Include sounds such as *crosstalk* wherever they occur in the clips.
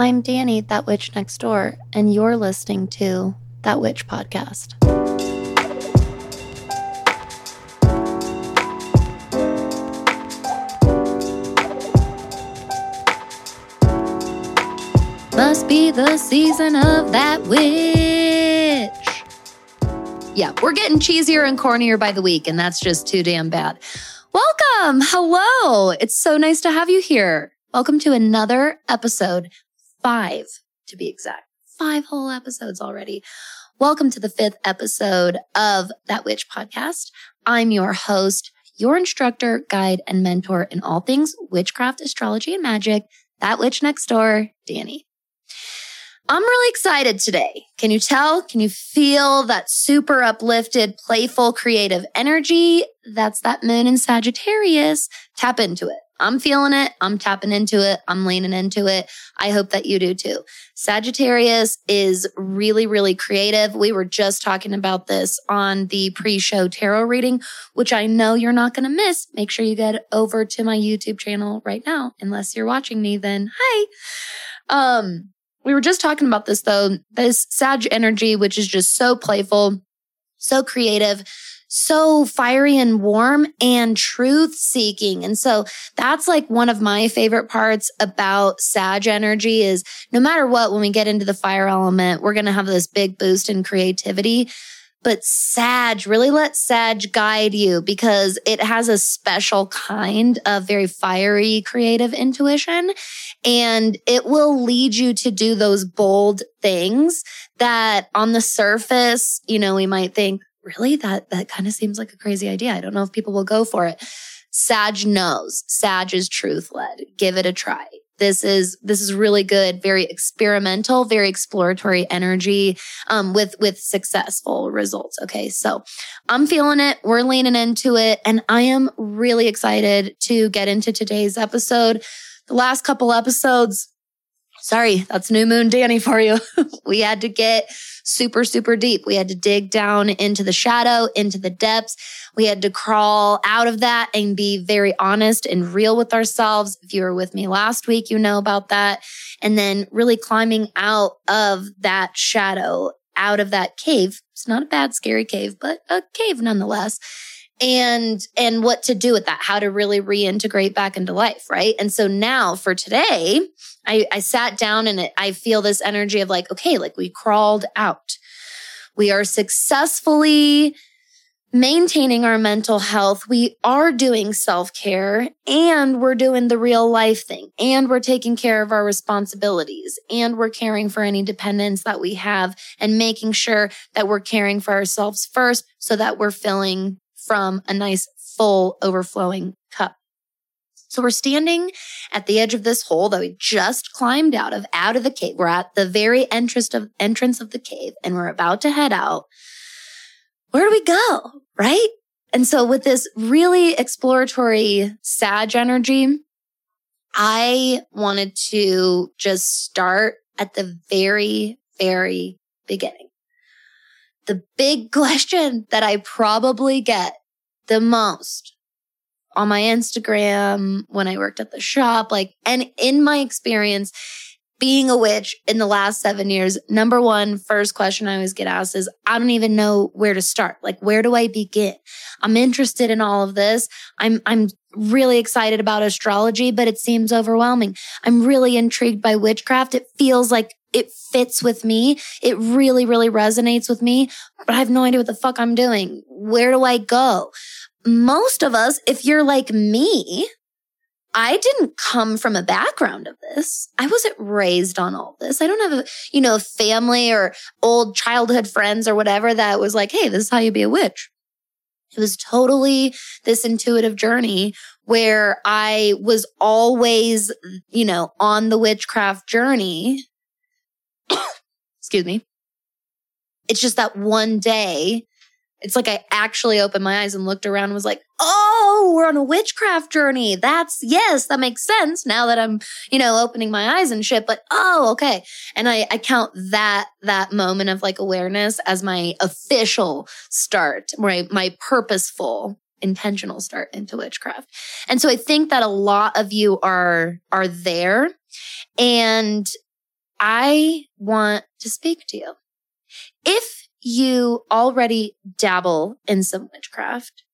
I'm Danny, that witch next door, and you're listening to That Witch Podcast. Must be the season of that witch. Yeah, we're getting cheesier and cornier by the week, and that's just too damn bad. Welcome. Hello. It's so nice to have you here. Welcome to another episode five to be exact. Five whole episodes already. Welcome to the fifth episode of That Witch podcast. I'm your host, your instructor, guide, and mentor in all things witchcraft, astrology, and magic. That witch next door, Danny. I'm really excited today. Can you tell? Can you feel that super uplifted, playful, creative energy? That's that moon in Sagittarius. Tap into it. I'm feeling it. I'm tapping into it. I'm leaning into it. I hope that you do too. Sagittarius is really, really creative. We were just talking about this on the pre show tarot reading, which I know you're not going to miss. Make sure you get over to my YouTube channel right now. Unless you're watching me, then hi. Um, we were just talking about this though. This Sag energy, which is just so playful, so creative, so fiery and warm and truth seeking. And so that's like one of my favorite parts about Sag energy is no matter what, when we get into the fire element, we're going to have this big boost in creativity. But Sag, really let Sag guide you because it has a special kind of very fiery creative intuition and it will lead you to do those bold things that on the surface, you know, we might think, really that that kind of seems like a crazy idea. I don't know if people will go for it. Sag knows. Sag is truth led. Give it a try. This is this is really good, very experimental, very exploratory energy um, with with successful results. Okay, so I'm feeling it. We're leaning into it, and I am really excited to get into today's episode. The last couple episodes, sorry, that's New Moon Danny for you. *laughs* we had to get super, super deep. We had to dig down into the shadow, into the depths. We had to crawl out of that and be very honest and real with ourselves. If you were with me last week, you know about that. And then really climbing out of that shadow, out of that cave. It's not a bad, scary cave, but a cave nonetheless and and what to do with that how to really reintegrate back into life right? And so now for today i i sat down and it, i feel this energy of like okay like we crawled out. We are successfully maintaining our mental health. We are doing self-care and we're doing the real life thing and we're taking care of our responsibilities and we're caring for any dependents that we have and making sure that we're caring for ourselves first so that we're filling from a nice full overflowing cup. So we're standing at the edge of this hole that we just climbed out of, out of the cave. We're at the very entrance of entrance of the cave and we're about to head out. Where do we go? Right? And so with this really exploratory Sag energy, I wanted to just start at the very, very beginning the big *laughs* question that I probably get the most on my Instagram when I worked at the shop, like, and in my experience, being a witch in the last seven years, number one, first question I always get asked is, I don't even know where to start. Like, where do I begin? I'm interested in all of this. I'm, I'm really excited about astrology, but it seems overwhelming. I'm really intrigued by witchcraft. It feels like it fits with me. It really, really resonates with me, but I have no idea what the fuck I'm doing. Where do I go? Most of us, if you're like me, I didn't come from a background of this. I wasn't raised on all this. I don't have a, you know, family or old childhood friends or whatever that was like, Hey, this is how you be a witch. It was totally this intuitive journey where I was always, you know, on the witchcraft journey *coughs* excuse me. It's just that one day, it's like I actually opened my eyes and looked around and was like, oh, we're on a witchcraft journey. That's, yes, that makes sense now that I'm, you know, opening my eyes and shit. But oh, okay. And I, I count that, that moment of like awareness as my official start, my, my purposeful intentional start into witchcraft. And so I think that a lot of you are, are there and I want to speak to you. If you already dabble in some witchcraft,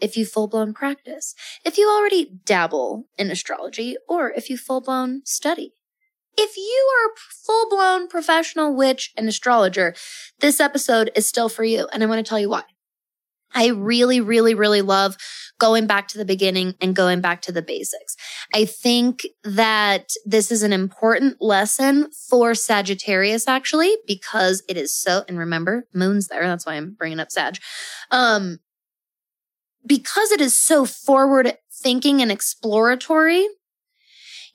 if you full blown practice, if you already dabble in astrology, or if you full blown study, if you are a full blown professional witch and astrologer, this episode is still for you. And I want to tell you why. I really, really, really love going back to the beginning and going back to the basics. I think that this is an important lesson for Sagittarius, actually, because it is so, and remember, moon's there. That's why I'm bringing up Sag. Um, because it is so forward thinking and exploratory,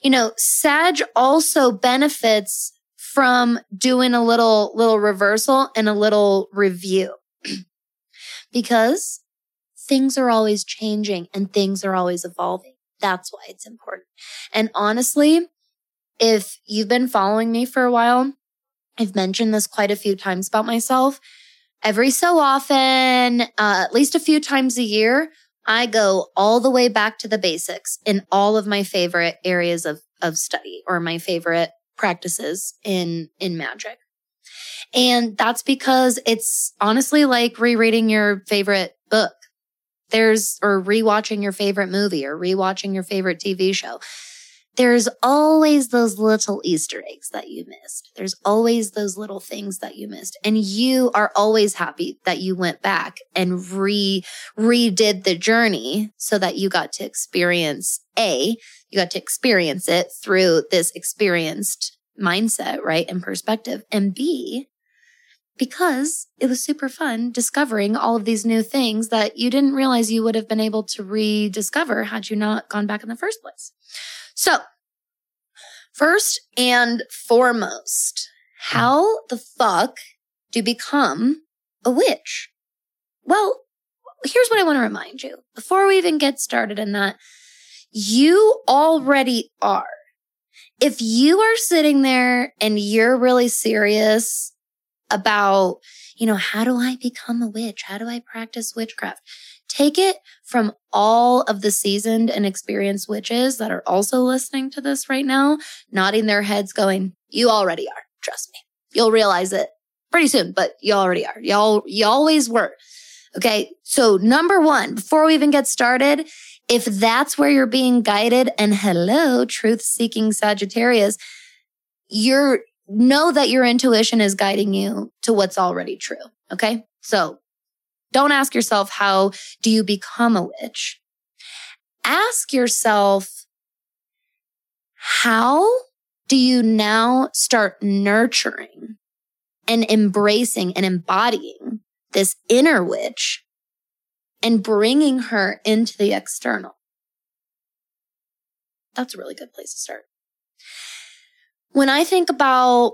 you know, Sag also benefits from doing a little, little reversal and a little review *clears throat* because things are always changing and things are always evolving. That's why it's important. And honestly, if you've been following me for a while, I've mentioned this quite a few times about myself. Every so often, uh, at least a few times a year, I go all the way back to the basics in all of my favorite areas of, of study or my favorite practices in, in magic. And that's because it's honestly like rereading your favorite book. There's, or rewatching your favorite movie or rewatching your favorite TV show there's always those little Easter eggs that you missed. There's always those little things that you missed. And you are always happy that you went back and re, redid the journey so that you got to experience A, you got to experience it through this experienced mindset, right? And perspective. And B, because it was super fun discovering all of these new things that you didn't realize you would have been able to rediscover had you not gone back in the first place. So, first and foremost, hmm. how the fuck do you become a witch? Well, here's what I want to remind you before we even get started in that. You already are. If you are sitting there and you're really serious about, you know, how do I become a witch? How do I practice witchcraft? Take it from all of the seasoned and experienced witches that are also listening to this right now, nodding their heads, going, You already are. Trust me. You'll realize it pretty soon, but you already are. Y'all, you always were. Okay. So number one, before we even get started, if that's where you're being guided and hello, truth seeking Sagittarius, you're know that your intuition is guiding you to what's already true. Okay. So don't ask yourself, how do you become a witch? Ask yourself, how do you now start nurturing and embracing and embodying this inner witch and bringing her into the external? That's a really good place to start. When I think about,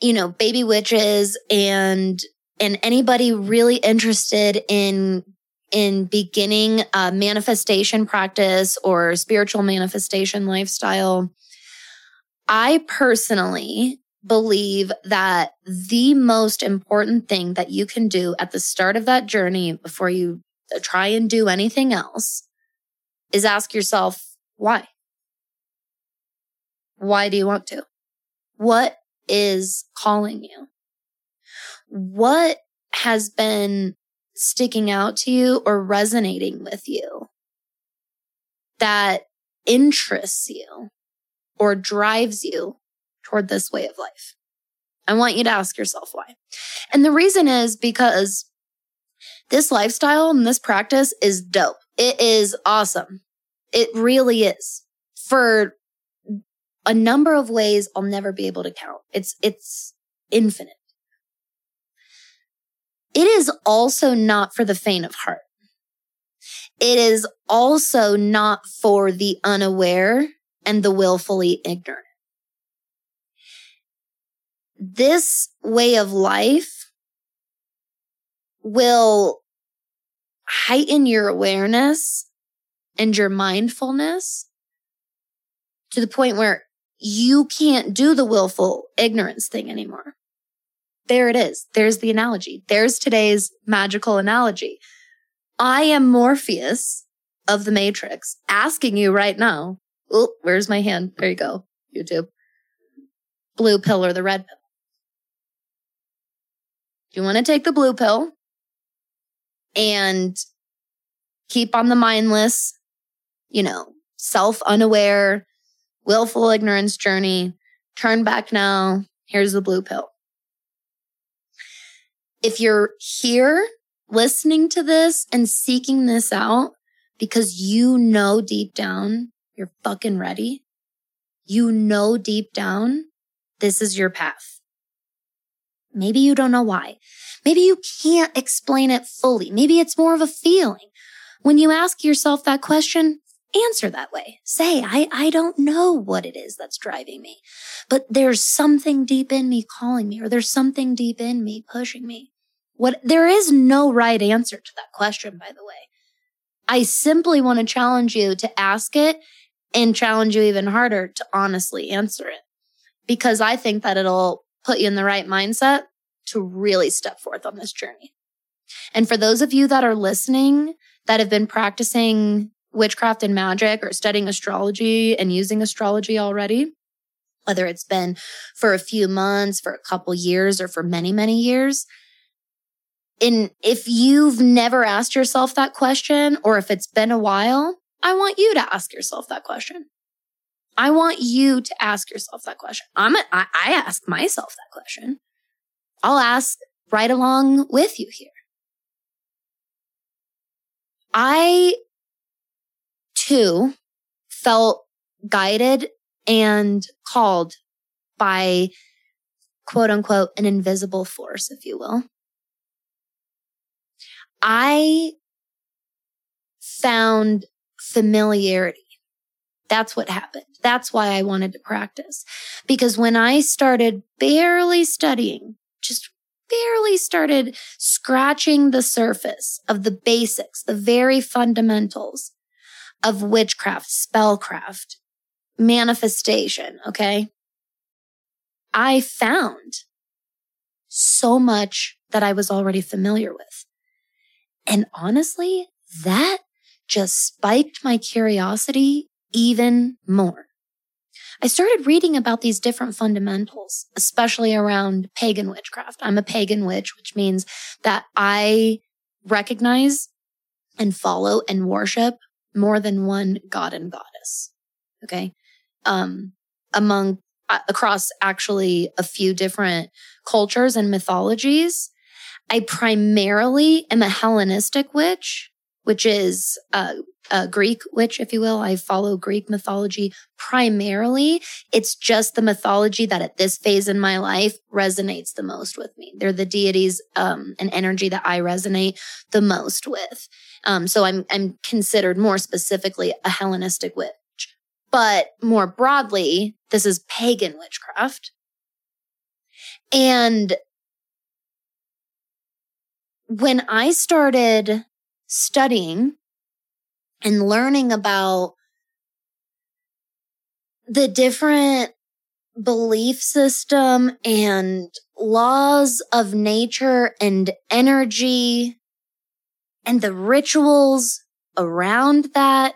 you know, baby witches and and anybody really interested in in beginning a manifestation practice or spiritual manifestation lifestyle, I personally believe that the most important thing that you can do at the start of that journey before you try and do anything else is ask yourself, why? Why do you want to? What is calling you? what has been sticking out to you or resonating with you that interests you or drives you toward this way of life? I want you to ask yourself why. And the reason is because this lifestyle and this practice is dope. It is awesome. It really is for a number of ways I'll never be able to count. It's, it's infinite. It is also not for the faint of heart. It is also not for the unaware and the willfully ignorant. This way of life will heighten your awareness and your mindfulness to the point where you can't do the willful ignorance thing anymore. There it is. There's the analogy. There's today's magical analogy. I am Morpheus of the Matrix asking you right now. Oh, where's my hand? There you go. YouTube. blue pill or the red pill? Do you want to take the blue pill and keep on the mindless, you know, self unaware, willful ignorance journey? Turn back now. Here's the blue pill. If you're here listening to this and seeking this out because you know deep down you're fucking ready, you know deep down this is your path. Maybe you don't know why. Maybe you can't explain it fully. Maybe it's more of a feeling. When you ask yourself that question, answer that way. Say, I, I don't know what it is that's driving me, but there's something deep in me calling me, or there's something deep in me pushing me. What, there is no right answer to that question, by the way. I simply want to challenge you to ask it and challenge you even harder to honestly answer it because I think that it'll put you in the right mindset to really step forth on this journey. And for those of you that are listening that have been practicing witchcraft and magic or studying astrology and using astrology already, whether it's been for a few months, for a couple years, or for many, many years. And if you've never asked yourself that question, or if it's been a while, I want you to ask yourself that question. I want you to ask yourself that question. I'm a, I, I ask myself that question. I'll ask right along with you here. I too felt guided and called by quote unquote an invisible force, if you will. I found familiarity that's what happened. That's why I wanted to practice. Because when I started barely studying, just barely started scratching the surface of the basics, the very fundamentals of witchcraft, spellcraft, manifestation, okay? I found so much that I was already familiar with. And honestly, that just spiked my curiosity even more. I started reading about these different fundamentals, especially around pagan witchcraft. I'm a pagan witch, which means that I recognize and follow and worship more than one god and goddess. Okay. Um, among, uh, across actually a few different cultures and mythologies. I primarily am a Hellenistic witch, which is, uh, a Greek witch, if you will. I follow Greek mythology primarily. It's just the mythology that at this phase in my life resonates the most with me. They're the deities um, and energy that I resonate the most with. Um, so I'm I'm considered more specifically a Hellenistic witch. But more broadly, this is pagan witchcraft. And when I started studying and learning about the different belief system and laws of nature and energy and the rituals around that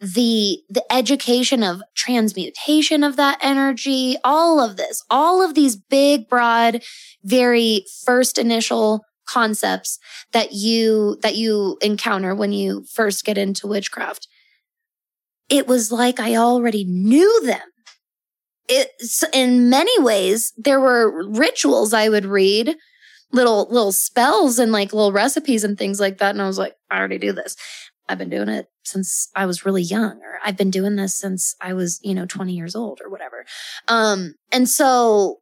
the the education of transmutation of that energy all of this all of these big broad very first initial concepts that you that you encounter when you first get into witchcraft. It was like i already knew them. It's in many ways there were rituals i would read little little spells and like little recipes and things like that and i was like i already do this. I've been doing it since i was really young or i've been doing this since i was you know 20 years old or whatever. Um and so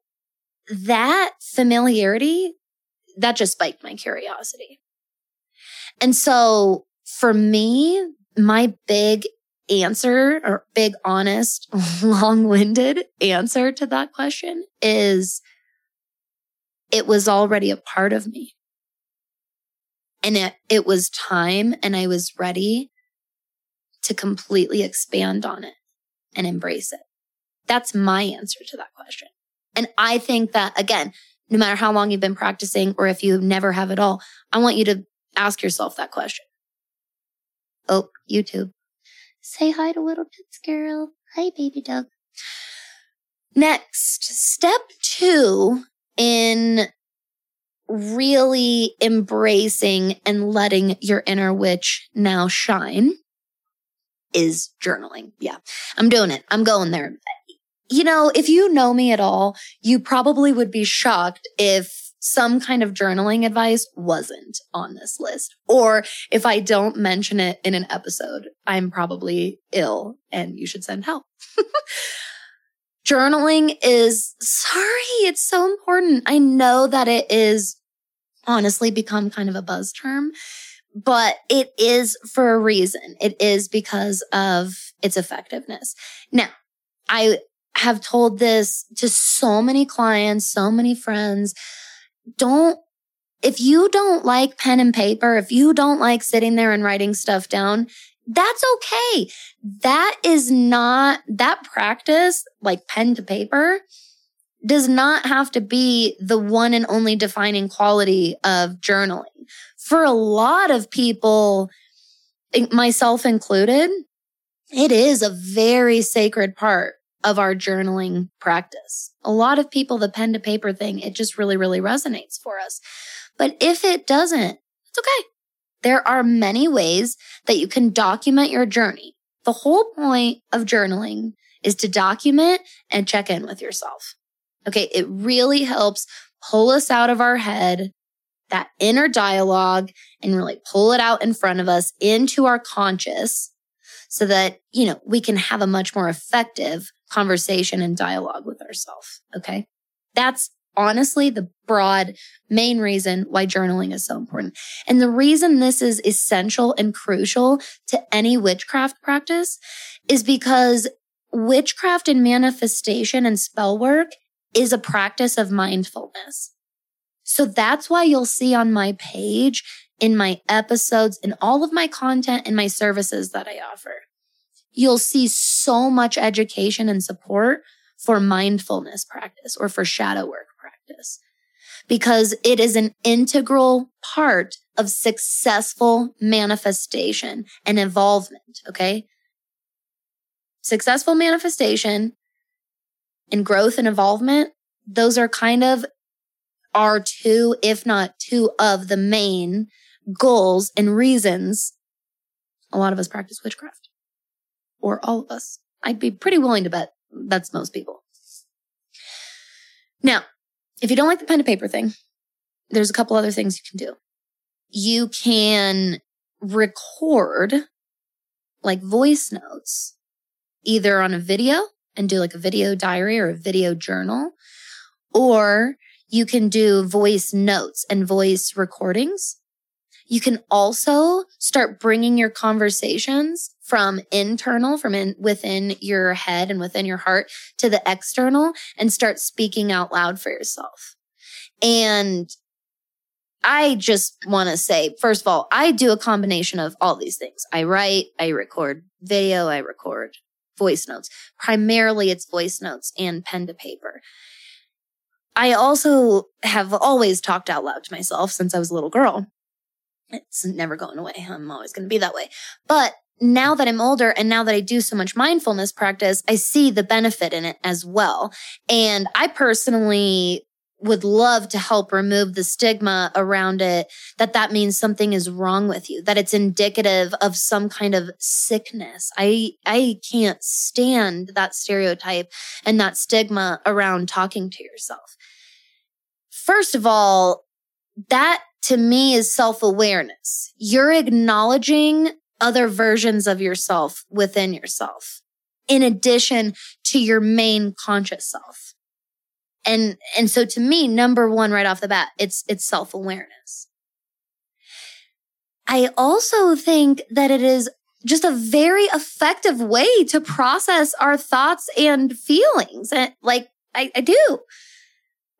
that familiarity that just spiked my curiosity. And so for me, my big answer or big, honest, *laughs* long winded answer to that question is it was already a part of me. And it, it was time and I was ready to completely expand on it and embrace it. That's my answer to that question. And I think that again, no matter how long you've been practicing or if you never have at all, I want you to ask yourself that question. Oh, YouTube. Say hi to little tits girl. Hi, baby dog. Next, step two in really embracing and letting your inner witch now shine is journaling. Yeah, I'm doing it. I'm going there. You know, if you know me at all, you probably would be shocked if some kind of journaling advice wasn't on this list. Or if I don't mention it in an episode, I'm probably ill and you should send help. *laughs* journaling is sorry, it's so important. I know that it is honestly become kind of a buzz term, but it is for a reason. It is because of its effectiveness. Now, I have told this to so many clients, so many friends. Don't, if you don't like pen and paper, if you don't like sitting there and writing stuff down, that's okay. That is not, that practice, like pen to paper, does not have to be the one and only defining quality of journaling. For a lot of people, myself included, it is a very sacred part of our journaling practice. A lot of people, the pen to paper thing, it just really, really resonates for us. But if it doesn't, it's okay. There are many ways that you can document your journey. The whole point of journaling is to document and check in with yourself. Okay. It really helps pull us out of our head, that inner dialogue and really pull it out in front of us into our conscious so that, you know, we can have a much more effective conversation and dialogue with ourselves. Okay. That's honestly the broad main reason why journaling is so important. And the reason this is essential and crucial to any witchcraft practice is because witchcraft and manifestation and spell work is a practice of mindfulness. So that's why you'll see on my page, in my episodes, in all of my content and my services that I offer, you'll see so much education and support for mindfulness practice or for shadow work practice because it is an integral part of successful manifestation and involvement. Okay. Successful manifestation and growth and involvement, those are kind of are two, if not two of the main goals and reasons a lot of us practice witchcraft or all of us. I'd be pretty willing to bet that's most people. Now, if you don't like the pen to paper thing, there's a couple other things you can do. You can record like voice notes either on a video and do like a video diary or a video journal, or you can do voice notes and voice recordings. You can also start bringing your conversations from internal, from in, within your head and within your heart to the external and start speaking out loud for yourself. And I just want to say, first of all, I do a combination of all these things. I write, I record video, I record voice notes. Primarily it's voice notes and pen to paper. I also have always talked out loud to myself since I was a little girl. It's never going away. I'm always going to be that way. But now that I'm older and now that I do so much mindfulness practice, I see the benefit in it as well. And I personally would love to help remove the stigma around it that that means something is wrong with you that it's indicative of some kind of sickness i i can't stand that stereotype and that stigma around talking to yourself first of all that to me is self-awareness you're acknowledging other versions of yourself within yourself in addition to your main conscious self. And, and so to me, number one, right off the bat, it's, it's self awareness. I also think that it is just a very effective way to process our thoughts and feelings. And like I, I do.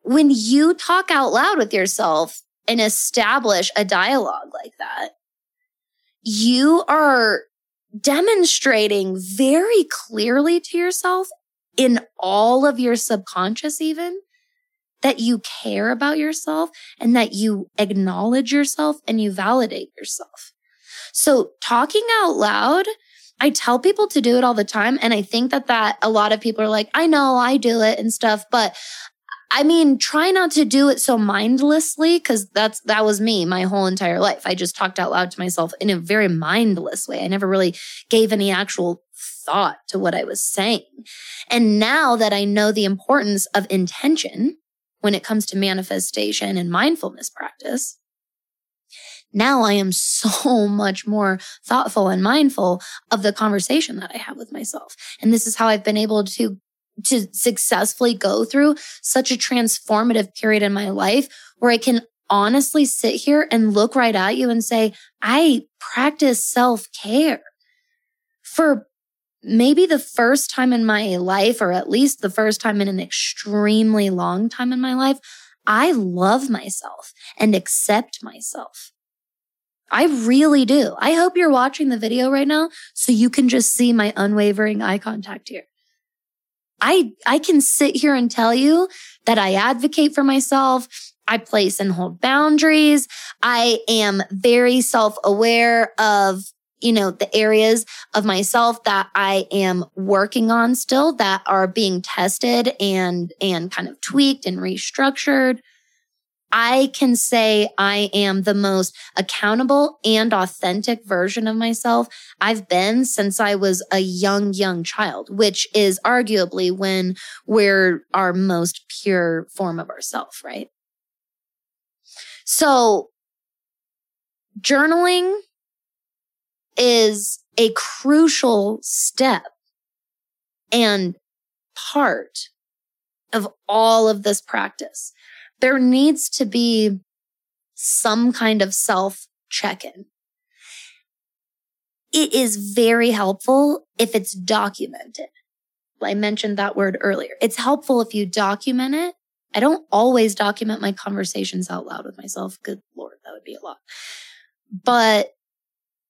When you talk out loud with yourself and establish a dialogue like that, you are demonstrating very clearly to yourself in all of your subconscious, even that you care about yourself and that you acknowledge yourself and you validate yourself. So talking out loud, I tell people to do it all the time. And I think that that a lot of people are like, I know I do it and stuff, but I mean, try not to do it so mindlessly because that's that was me my whole entire life. I just talked out loud to myself in a very mindless way. I never really gave any actual thought to what I was saying. And now that I know the importance of intention when it comes to manifestation and mindfulness practice, now I am *laughs* so much more thoughtful and mindful of the conversation that I have with myself. And this is how I've been able to to successfully go through such a transformative period in my life where I can honestly sit here and look right at you and say, I practice self care for maybe the first time in my life, or at least the first time in an extremely long time in my life. I love myself and accept myself. I really do. I hope you're watching the video right now so you can just see my unwavering eye contact here. I, I can sit here and tell you that I advocate for myself. I place and hold boundaries. I am very self aware of, you know, the areas of myself that I am working on still that are being tested and, and kind of tweaked and restructured. I can say I am the most accountable and authentic version of myself I've been since I was a young, young child, which is arguably when we're our most pure form of ourself, right? So journaling is a crucial step and part of all of this practice there needs to be some kind of self check in. It is very helpful if it's documented. I mentioned that word earlier. It's helpful if you document it. I don't always document my conversations out loud with myself. Good Lord, that would be a lot. But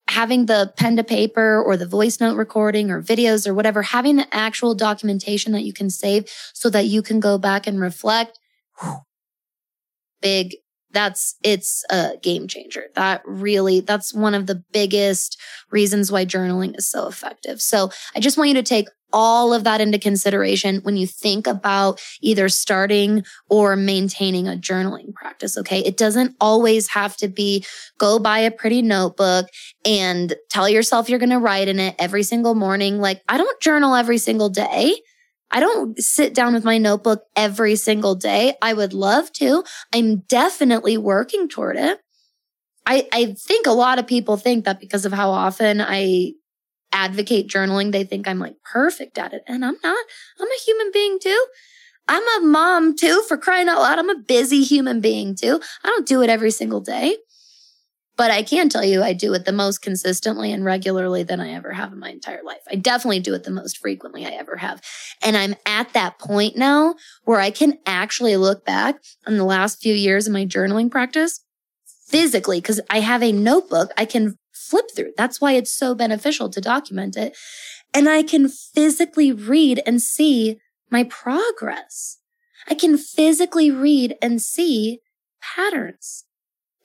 having the pen to paper or the voice note recording or videos or whatever, having the actual documentation that you can save so that you can go back and reflect. Whew, big that's it's a game changer. That really that's one of the biggest reasons why journaling is so effective. So I just want you to take all of that into consideration when you think about either starting or maintaining a journaling practice. Okay. It doesn't always have to be go buy a pretty notebook and tell yourself you're going to write in it every single morning. Like I don't journal every single day. I don't sit down with my notebook every single day. I would love to. I'm definitely working toward it. I, I think a lot of people think that because of how often I advocate journaling, they think I'm like perfect at it. And I'm not. I'm a human being too. I'm a mom too, for crying out loud. I'm a busy human being too. I don't do it every single day. But I can tell you, I do it the most consistently and regularly than I ever have in my entire life. I definitely do it the most frequently I ever have. And I'm at that point now where I can actually look back on the last few years of my journaling practice physically, because I have a notebook I can flip through. That's why it's so beneficial to document it. And I can physically read and see my progress. I can physically read and see patterns.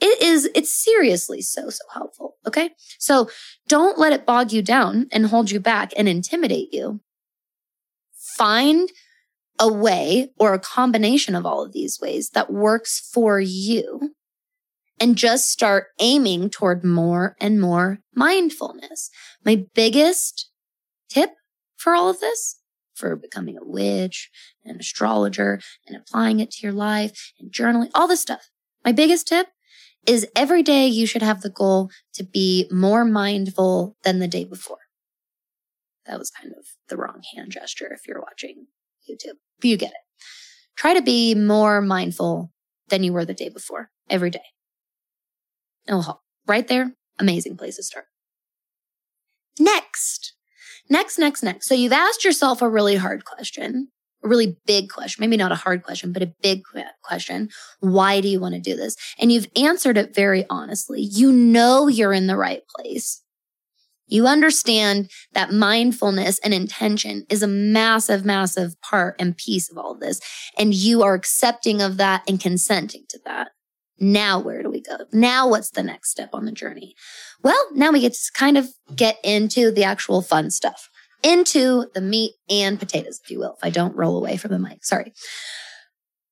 It is, it's seriously so, so helpful. Okay. So don't let it bog you down and hold you back and intimidate you. Find a way or a combination of all of these ways that works for you and just start aiming toward more and more mindfulness. My biggest tip for all of this, for becoming a witch, an astrologer, and applying it to your life and journaling, all this stuff. My biggest tip is every day you should have the goal to be more mindful than the day before. That was kind of the wrong hand gesture if you're watching YouTube, you get it. Try to be more mindful than you were the day before every day. Oh, right there, amazing place to start. Next, next, next, next. So you've asked yourself a really hard question a really big question, maybe not a hard question, but a big question. Why do you want to do this? And you've answered it very honestly. You know you're in the right place. You understand that mindfulness and intention is a massive, massive part and piece of all of this. And you are accepting of that and consenting to that. Now, where do we go? Now, what's the next step on the journey? Well, now we get to kind of get into the actual fun stuff, into the meat and potatoes, if you will, if I don't roll away from the mic. Sorry.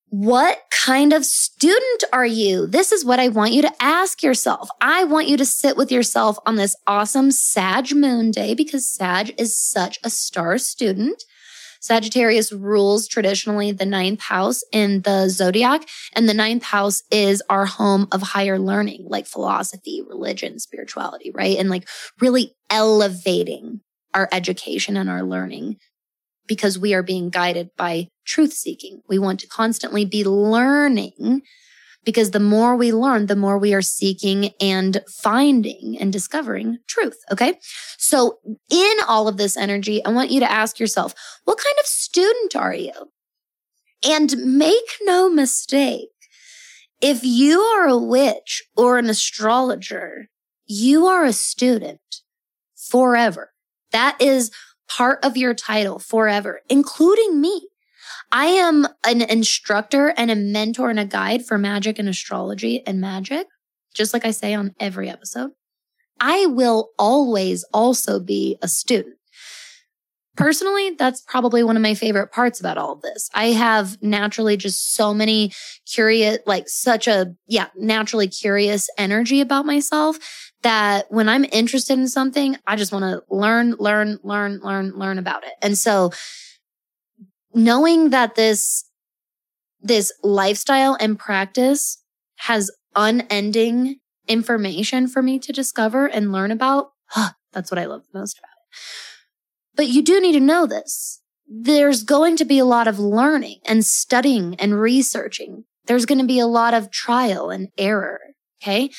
What kind of student are you? This is what I want you to ask yourself. I want you to sit with yourself on this awesome Sag moon day because Sag is such a star student. Sagittarius rules traditionally the ninth house in the zodiac, and the ninth house is our home of higher learning, like philosophy, religion, spirituality, right? And like really elevating our education and our learning because we are being guided by truth seeking. We want to constantly be learning because the more we learn, the more we are seeking and finding and discovering truth. Okay. So in all of this energy, I want you to ask yourself, what kind of student are you? And make no mistake, if you are a witch or an astrologer, you are a student forever. That is part of your title forever, including me. I am an instructor and a mentor and a guide for magic and astrology and magic, just like I say on every episode. I will always also be a student. Personally, that's probably one of my favorite parts about all of this. I have naturally just so many curious, like such a, yeah, naturally curious energy about myself that when I'm interested in something, I just want to learn, learn, learn, learn, learn about it. And so knowing that this, this lifestyle and practice has unending information for me to discover and learn about, that's what I love the most about it. But you do need to know this. There's going to be a lot of learning and studying and researching. There's going to be a lot of trial and error. Okay.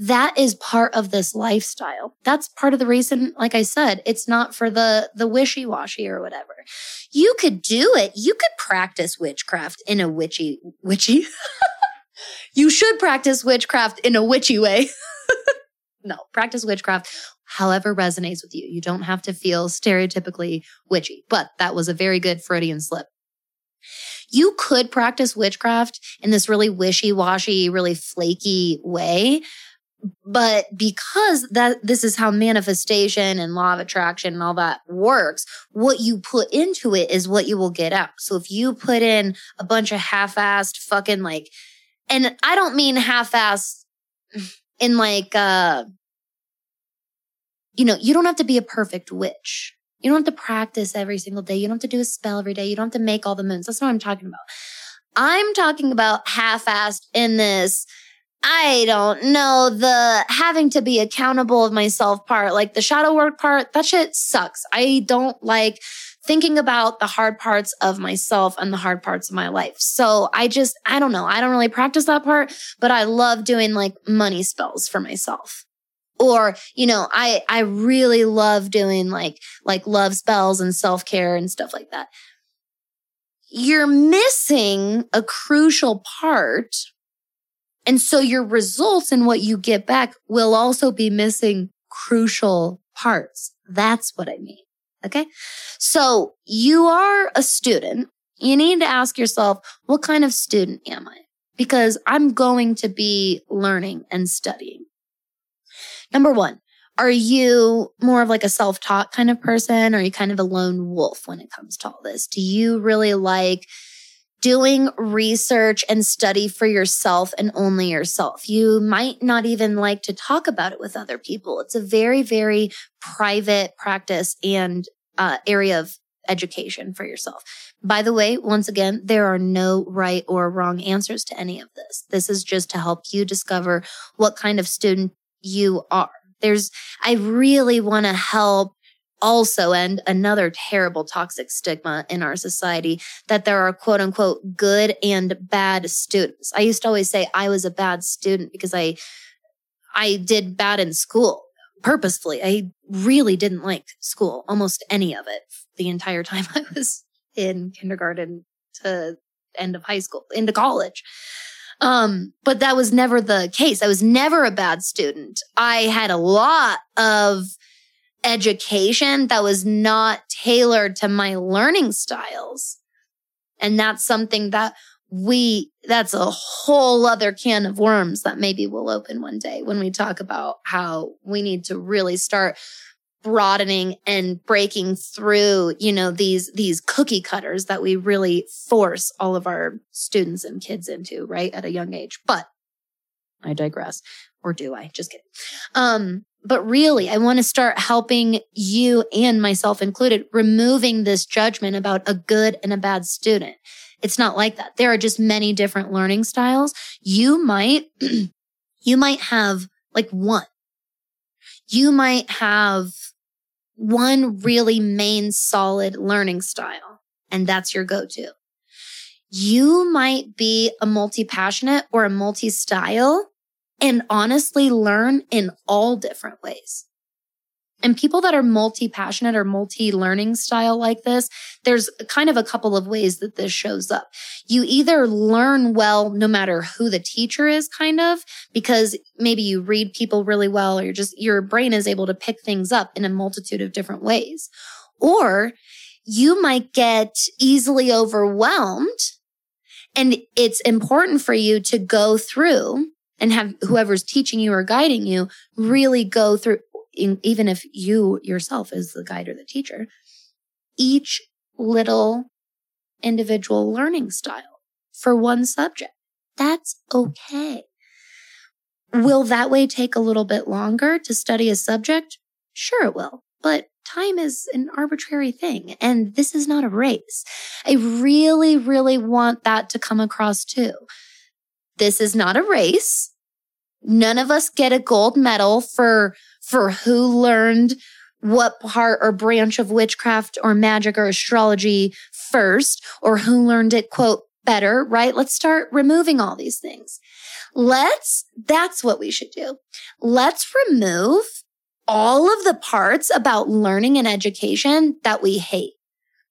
That is part of this lifestyle. That's part of the reason, like I said, it's not for the, the wishy washy or whatever. You could do it. You could practice witchcraft in a witchy, witchy. *laughs* you should practice witchcraft in a witchy way. *laughs* no, practice witchcraft however resonates with you. You don't have to feel stereotypically witchy, but that was a very good Freudian slip. You could practice witchcraft in this really wishy washy, really flaky way. But because that this is how manifestation and law of attraction and all that works, what you put into it is what you will get out. So if you put in a bunch of half-assed fucking like, and I don't mean half-assed in like, uh, you know, you don't have to be a perfect witch. You don't have to practice every single day. You don't have to do a spell every day. You don't have to make all the moons. That's not what I'm talking about. I'm talking about half-assed in this. I don't know the having to be accountable of myself part, like the shadow work part. That shit sucks. I don't like thinking about the hard parts of myself and the hard parts of my life. So I just, I don't know. I don't really practice that part, but I love doing like money spells for myself or you know i i really love doing like like love spells and self-care and stuff like that you're missing a crucial part and so your results and what you get back will also be missing crucial parts. That's what i mean okay? So you are a student. You need to ask yourself what kind of student am i? Because i'm going to be learning and studying. Number one, are you more of like a self taught kind of person? Or are you kind of a lone wolf when it comes to all this? Do you really like doing research and study for yourself and only yourself? You might not even like to talk about it with other people. It's a very, very private practice and uh, area of education for yourself. By the way, once again, there are no right or wrong answers to any of this. This is just to help you discover what kind of student you are. There's, I really want to help also end another terrible toxic stigma in our society that there are quote unquote good and bad students. I used to always say I was a bad student because I, I did bad in school purposefully. I really didn't like school, almost any of it the entire time *laughs* I was in kindergarten to end of high school, into college. Um, but that was never the case. I was never a bad student. I had a lot of education that was not tailored to my learning styles. And that's something that we, that's a whole other can of worms that maybe we'll open one day when we talk about how we need to really start broadening and breaking through, you know, these, these cookie cutters that we really force all of our students and kids into, right? At a young age. But I digress. Or do I? Just kidding. Um, but really, I want to start helping you and myself included, removing this judgment about a good and a bad student. It's not like that. There are just many different learning styles. You might, *clears throat* you might have like one. You might have one really main solid learning style, and that's your go-to. You might be a multi-passionate or a multi-style and honestly learn in all different ways. And people that are multi passionate or multi learning style like this, there's kind of a couple of ways that this shows up. You either learn well no matter who the teacher is, kind of, because maybe you read people really well or you're just, your brain is able to pick things up in a multitude of different ways. Or you might get easily overwhelmed and it's important for you to go through and have whoever's teaching you or guiding you really go through, even if you yourself is the guide or the teacher, each little individual learning style for one subject. That's okay. Will that way take a little bit longer to study a subject? Sure, it will. But time is an arbitrary thing, and this is not a race. I really, really want that to come across too. This is not a race. None of us get a gold medal for, for who learned what part or branch of witchcraft or magic or astrology first or who learned it, quote, better, right? Let's start removing all these things. Let's, that's what we should do. Let's remove all of the parts about learning and education that we hate.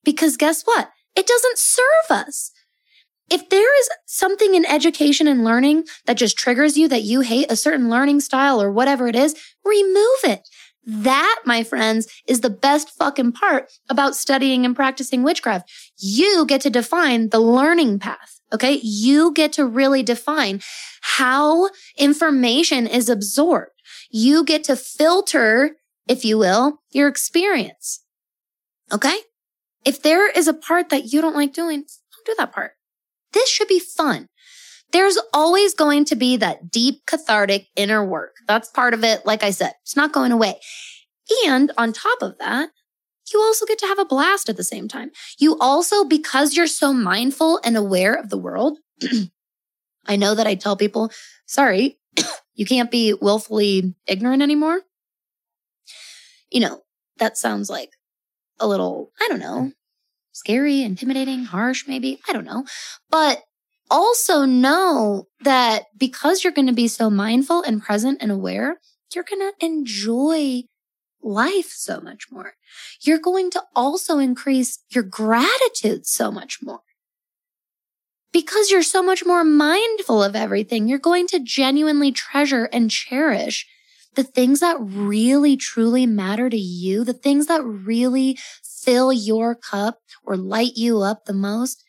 Because guess what? It doesn't serve us. If there is something in education and learning that just triggers you that you hate a certain learning style or whatever it is, remove it. That, my friends, is the best fucking part about studying and practicing witchcraft. You get to define the learning path. Okay. You get to really define how information is absorbed. You get to filter, if you will, your experience. Okay. If there is a part that you don't like doing, don't do that part. This should be fun. There's always going to be that deep cathartic inner work. That's part of it. Like I said, it's not going away. And on top of that, you also get to have a blast at the same time. You also, because you're so mindful and aware of the world, *clears throat* I know that I tell people, sorry, *clears throat* you can't be willfully ignorant anymore. You know, that sounds like a little, I don't know, scary, intimidating, harsh, maybe. I don't know. But also know that because you're going to be so mindful and present and aware, you're going to enjoy life so much more. You're going to also increase your gratitude so much more. Because you're so much more mindful of everything, you're going to genuinely treasure and cherish the things that really truly matter to you, the things that really fill your cup or light you up the most,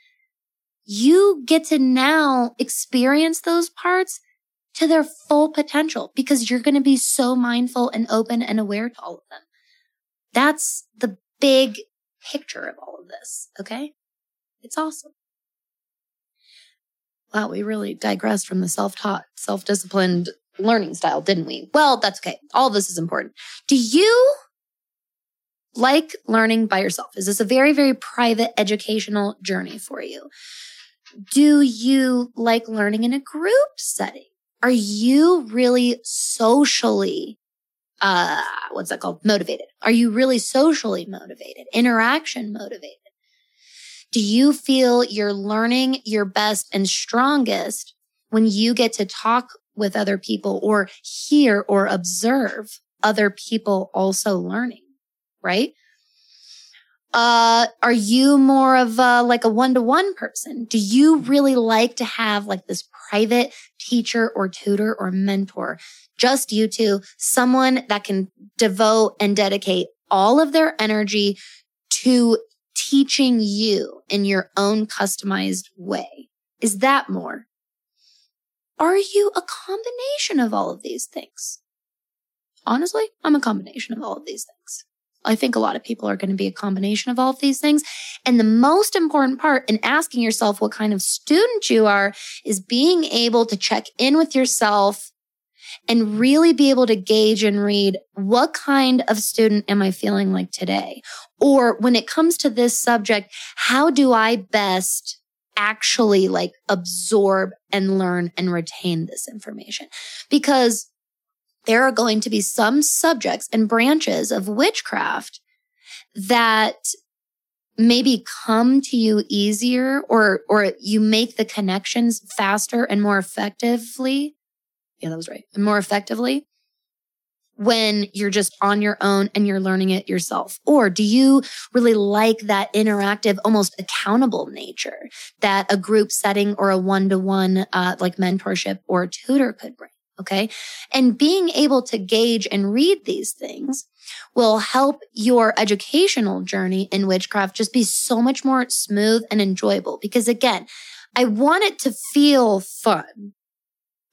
you get to now experience those parts to their full potential because you're going to be so mindful and open and aware to all of them. That's the big picture of all of this. Okay. It's awesome. Wow. We really digressed from the self-taught, self-disciplined learning style, didn't we? Well, that's okay. All this is important. Do you like learning by yourself? Is this a very, very private educational journey for you? Do you like learning in a group setting? Are you really socially, uh, what's that called? Motivated. Are you really socially motivated? Interaction motivated? Do you feel you're learning your best and strongest when you get to talk with other people or hear or observe other people also learning? Right? Uh, are you more of a, like a one to one person? Do you really like to have like this private teacher or tutor or mentor? Just you two, someone that can devote and dedicate all of their energy to teaching you in your own customized way. Is that more? Are you a combination of all of these things? Honestly, I'm a combination of all of these things. I think a lot of people are going to be a combination of all of these things. And the most important part in asking yourself what kind of student you are is being able to check in with yourself and really be able to gauge and read what kind of student am I feeling like today? Or when it comes to this subject, how do I best actually like absorb and learn and retain this information? Because there are going to be some subjects and branches of witchcraft that maybe come to you easier or or you make the connections faster and more effectively yeah, that was right. And more effectively when you're just on your own and you're learning it yourself? Or do you really like that interactive, almost accountable nature that a group setting or a one to one, like mentorship or tutor could bring? Okay. And being able to gauge and read these things will help your educational journey in witchcraft just be so much more smooth and enjoyable. Because again, I want it to feel fun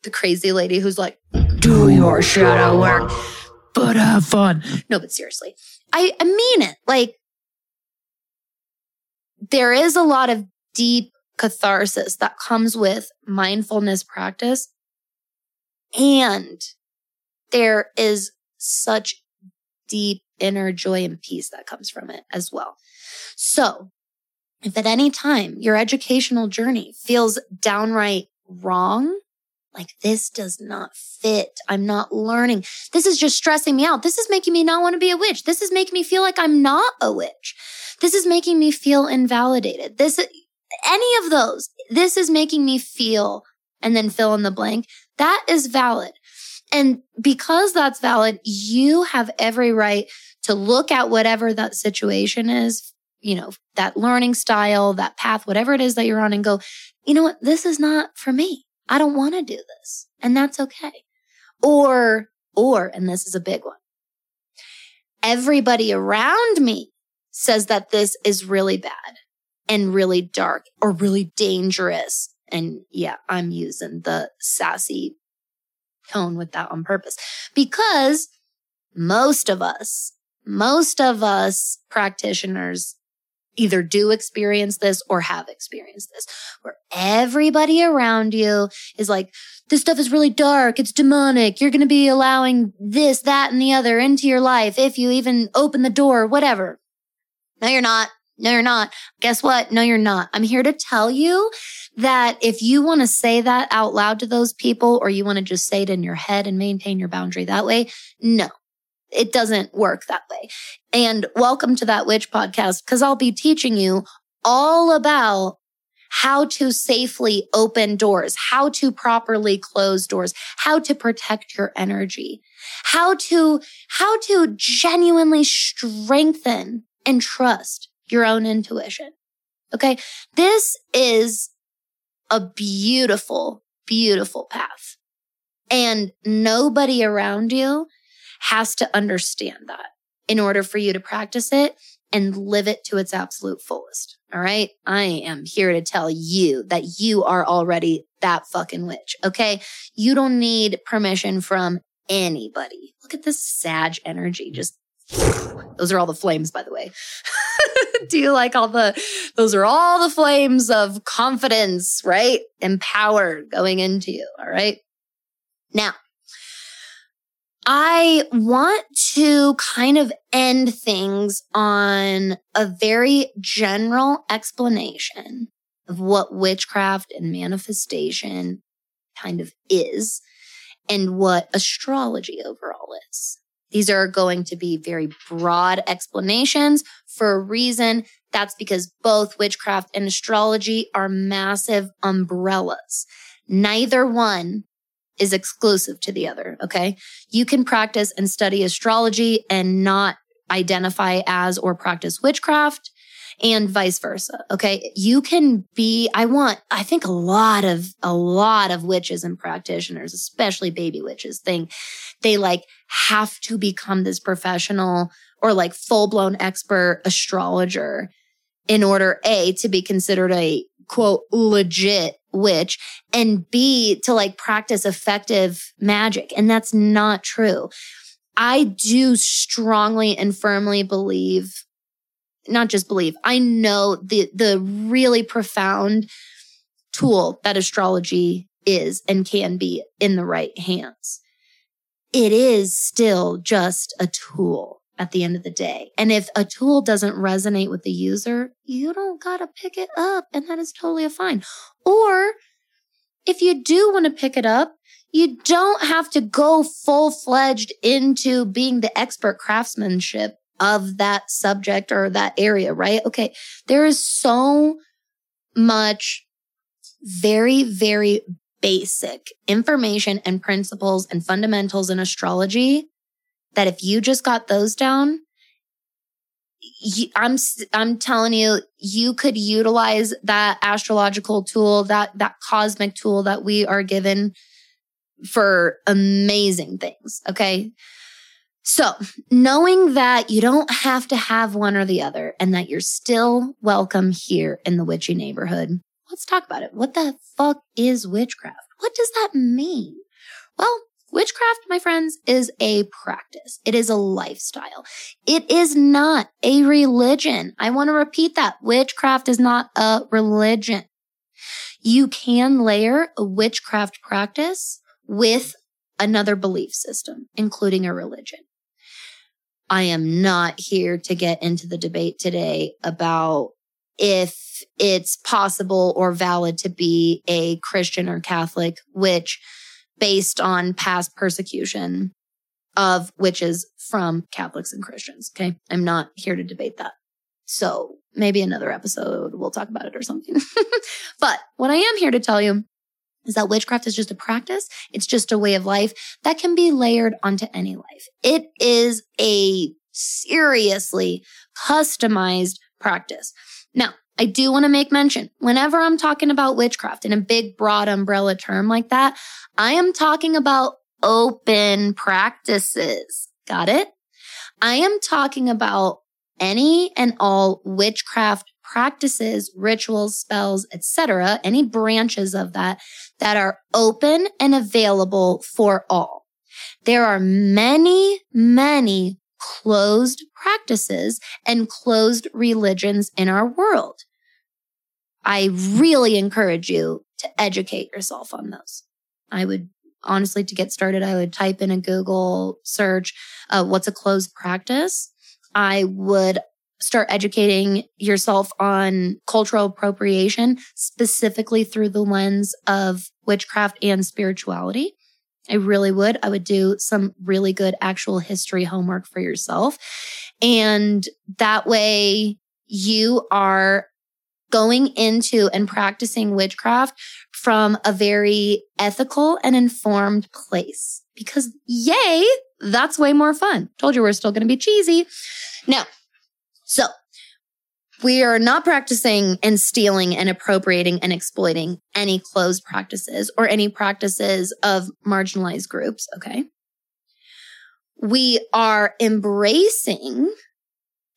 the crazy lady who's like, do your shadow work, but have fun. No, but seriously, I, I mean it. Like, there is a lot of deep catharsis that comes with mindfulness practice. And there is such deep inner joy and peace that comes from it as well. So if at any time your educational journey feels downright wrong, like this does not fit. I'm not learning. This is just stressing me out. This is making me not want to be a witch. This is making me feel like I'm not a witch. This is making me feel invalidated. This, any of those, this is making me feel and then fill in the blank. That is valid. And because that's valid, you have every right to look at whatever that situation is, you know, that learning style, that path, whatever it is that you're on and go, you know what? This is not for me. I don't want to do this. And that's okay. Or, or, and this is a big one. Everybody around me says that this is really bad and really dark or really dangerous. And yeah, I'm using the sassy tone with that on purpose because most of us, most of us practitioners either do experience this or have experienced this, where everybody around you is like, this stuff is really dark. It's demonic. You're going to be allowing this, that, and the other into your life if you even open the door, whatever. No, you're not. No, you're not. Guess what? No, you're not. I'm here to tell you that if you want to say that out loud to those people or you want to just say it in your head and maintain your boundary that way, no, it doesn't work that way. And welcome to that witch podcast because I'll be teaching you all about how to safely open doors, how to properly close doors, how to protect your energy, how to, how to genuinely strengthen and trust your own intuition. Okay. This is a beautiful, beautiful path and nobody around you has to understand that in order for you to practice it and live it to its absolute fullest. All right. I am here to tell you that you are already that fucking witch. Okay. You don't need permission from anybody. Look at this Sag energy. Just those are all the flames, by the way. *laughs* *laughs* Do you like all the, those are all the flames of confidence, right? And power going into you. All right. Now, I want to kind of end things on a very general explanation of what witchcraft and manifestation kind of is and what astrology overall is. These are going to be very broad explanations for a reason. That's because both witchcraft and astrology are massive umbrellas. Neither one is exclusive to the other. Okay. You can practice and study astrology and not identify as or practice witchcraft and vice versa. Okay. You can be, I want, I think a lot of, a lot of witches and practitioners, especially baby witches think they like have to become this professional or like full blown expert astrologer in order A, to be considered a quote legit witch and B, to like practice effective magic. And that's not true. I do strongly and firmly believe, not just believe, I know the, the really profound tool that astrology is and can be in the right hands. It is still just a tool at the end of the day. And if a tool doesn't resonate with the user, you don't got to pick it up. And that is totally fine. Or if you do want to pick it up, you don't have to go full fledged into being the expert craftsmanship of that subject or that area, right? Okay. There is so much very, very basic information and principles and fundamentals in astrology that if you just got those down, I'm I'm telling you, you could utilize that astrological tool, that that cosmic tool that we are given for amazing things. Okay. So knowing that you don't have to have one or the other and that you're still welcome here in the witchy neighborhood, let's talk about it. What the fuck is witchcraft? What does that mean? Well, Witchcraft, my friends, is a practice. It is a lifestyle. It is not a religion. I want to repeat that. Witchcraft is not a religion. You can layer a witchcraft practice with another belief system, including a religion. I am not here to get into the debate today about if it's possible or valid to be a Christian or Catholic, witch based on past persecution of witches from Catholics and Christians. Okay. I'm not here to debate that. So maybe another episode we'll talk about it or something. *laughs* but what I am here to tell you is that witchcraft is just a practice. It's just a way of life that can be layered onto any life. It is a seriously customized practice. Now, I do want to make mention whenever I'm talking about witchcraft in a big, broad umbrella term like that, I am talking about open practices. Got it? I am talking about any and all witchcraft practices, rituals, spells, etc., any branches of that that are open and available for all. There are many, many closed practices and closed religions in our world. I really encourage you to educate yourself on those. I would honestly, to get started, I would type in a Google search, uh, what's a closed practice? I would start educating yourself on cultural appropriation, specifically through the lens of witchcraft and spirituality. I really would. I would do some really good actual history homework for yourself. And that way you are going into and practicing witchcraft from a very ethical and informed place because yay, that's way more fun. Told you we're still going to be cheesy. Now, so we are not practicing and stealing and appropriating and exploiting any closed practices or any practices of marginalized groups. Okay. We are embracing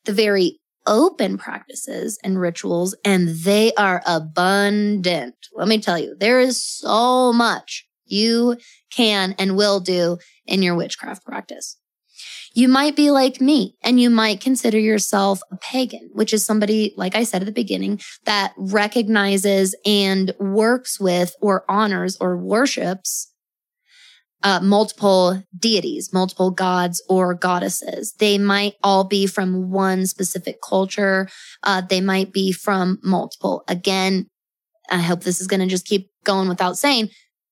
the very open practices and rituals, and they are abundant. Let me tell you, there is so much you can and will do in your witchcraft practice. You might be like me and you might consider yourself a pagan, which is somebody, like I said at the beginning, that recognizes and works with or honors or worships uh, multiple deities, multiple gods or goddesses. They might all be from one specific culture. Uh, they might be from multiple. Again, I hope this is going to just keep going without saying,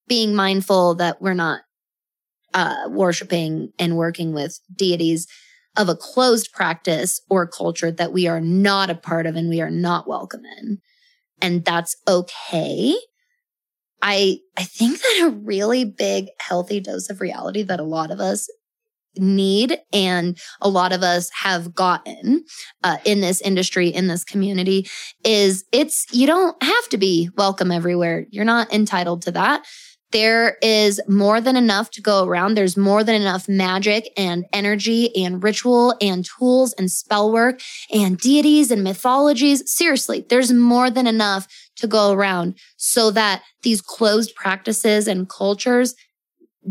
being mindful that we're not uh, worshiping and working with deities of a closed practice or culture that we are not a part of and we are not welcome in. And that's okay. I, I think that a really big healthy dose of reality that a lot of us need and a lot of us have gotten uh, in this industry in this community is it's you don't have to be welcome everywhere you're not entitled to that there is more than enough to go around. There's more than enough magic and energy and ritual and tools and spell work and deities and mythologies. Seriously, there's more than enough to go around so that these closed practices and cultures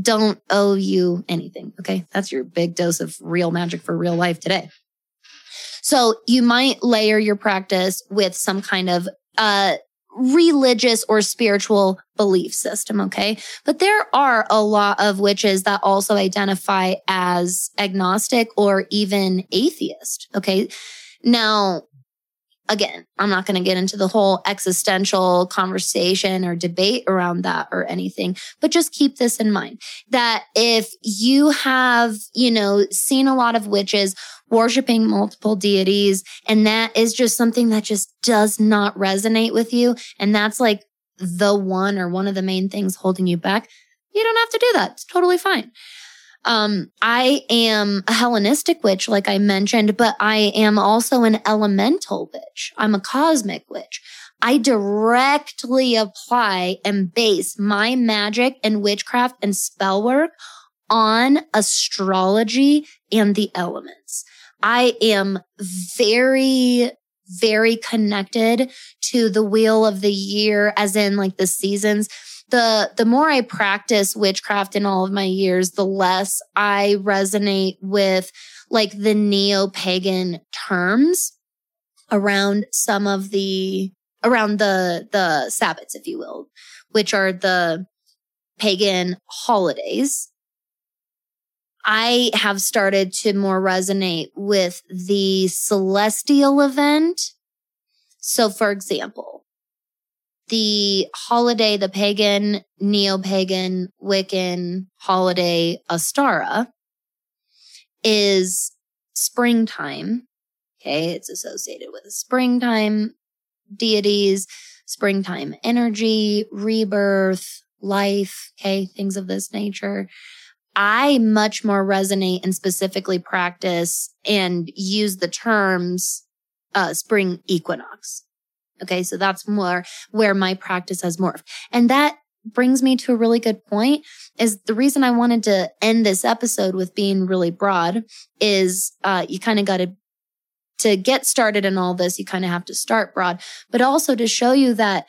don't owe you anything. Okay. That's your big dose of real magic for real life today. So you might layer your practice with some kind of, uh, religious or spiritual belief system. Okay. But there are a lot of witches that also identify as agnostic or even atheist. Okay. Now, again, I'm not going to get into the whole existential conversation or debate around that or anything, but just keep this in mind that if you have, you know, seen a lot of witches worshiping multiple deities and that is just something that just does not resonate with you, and that's like the one or one of the main things holding you back, you don't have to do that. It's totally fine. Um, I am a Hellenistic witch, like I mentioned, but I am also an elemental witch. I'm a cosmic witch. I directly apply and base my magic and witchcraft and spell work on astrology and the elements. I am very, very connected to the wheel of the year, as in like the seasons the the more I practice witchcraft in all of my years, the less I resonate with like the neo-pagan terms around some of the around the the sabbats, if you will, which are the pagan holidays. I have started to more resonate with the celestial event. So, for example, the holiday, the pagan, neo pagan, Wiccan holiday, Ostara, is springtime. Okay. It's associated with springtime deities, springtime energy, rebirth, life. Okay. Things of this nature. I much more resonate and specifically practice and use the terms uh, spring equinox. Okay. So that's more where my practice has morphed. And that brings me to a really good point is the reason I wanted to end this episode with being really broad is, uh, you kind of got to, to get started in all this, you kind of have to start broad, but also to show you that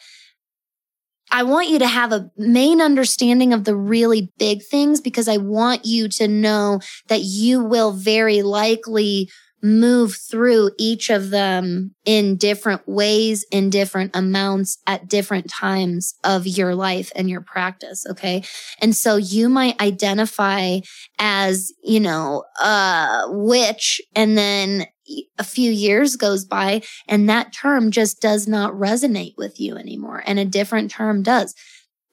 I want you to have a main understanding of the really big things because I want you to know that you will very likely move through each of them in different ways, in different amounts at different times of your life and your practice. Okay. And so you might identify as, you know, a witch and then a few years goes by and that term just does not resonate with you anymore and a different term does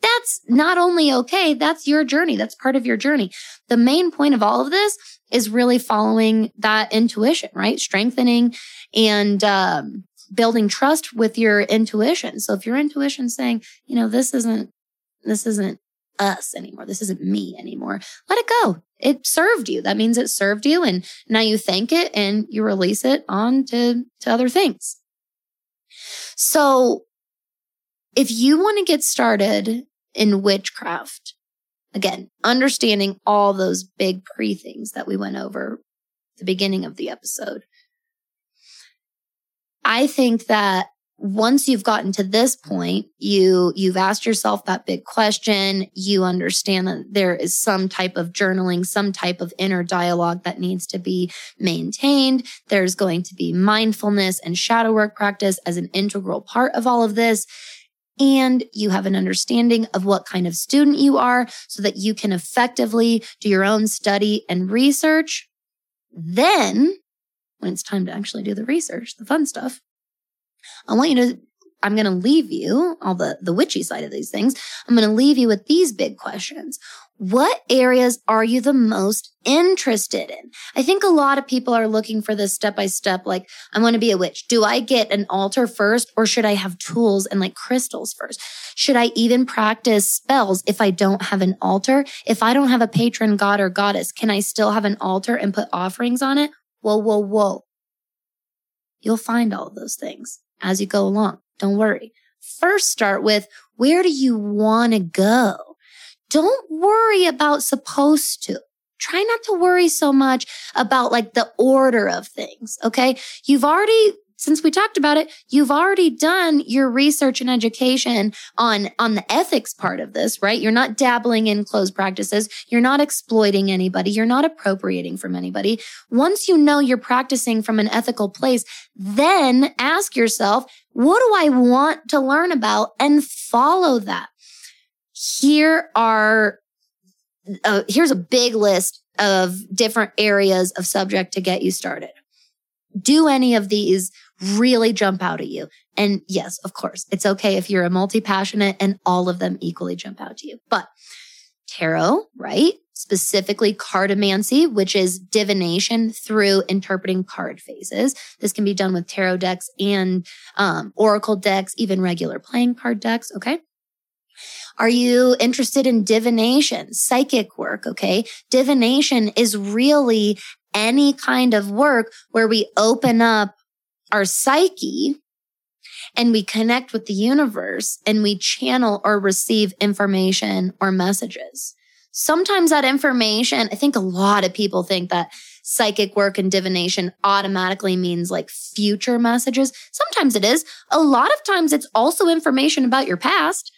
that's not only okay, that's your journey. That's part of your journey. The main point of all of this is really following that intuition, right? Strengthening and um, building trust with your intuition. So if your intuition saying, you know, this isn't, this isn't us anymore. This isn't me anymore. Let it go. It served you. That means it served you. And now you thank it and you release it on to, to other things. So if you want to get started in witchcraft, Again, understanding all those big pre things that we went over the beginning of the episode. I think that once you've gotten to this point, you, you've asked yourself that big question. You understand that there is some type of journaling, some type of inner dialogue that needs to be maintained. There's going to be mindfulness and shadow work practice as an integral part of all of this and you have an understanding of what kind of student you are so that you can effectively do your own study and research. Then when it's time to actually do the research, the fun stuff, I want you to I'm going to leave you all the, the witchy side of these things. I'm going to leave you with these big questions. What areas are you the most interested in? I think a lot of people are looking for this step by step. Like, I want to be a witch. Do I get an altar first or should I have tools and like crystals first? Should I even practice spells if I don't have an altar? If I don't have a patron god or goddess, can I still have an altar and put offerings on it? Whoa, whoa, whoa. You'll find all of those things as you go along. Don't worry. First start with where do you want to go? Don't worry about supposed to. Try not to worry so much about like the order of things. Okay. You've already since we talked about it, you've already done your research and education on, on the ethics part of this, right? You're not dabbling in closed practices. You're not exploiting anybody. You're not appropriating from anybody. Once you know you're practicing from an ethical place, then ask yourself, what do I want to learn about and follow that? Here are, uh, here's a big list of different areas of subject to get you started. Do any of these really jump out at you? And yes, of course, it's okay if you're a multi passionate and all of them equally jump out to you. But tarot, right? Specifically cartomancy, which is divination through interpreting card phases. This can be done with tarot decks and um, oracle decks, even regular playing card decks. Okay. Are you interested in divination, psychic work? Okay. Divination is really any kind of work where we open up our psyche and we connect with the universe and we channel or receive information or messages. Sometimes that information, I think a lot of people think that psychic work and divination automatically means like future messages. Sometimes it is. A lot of times it's also information about your past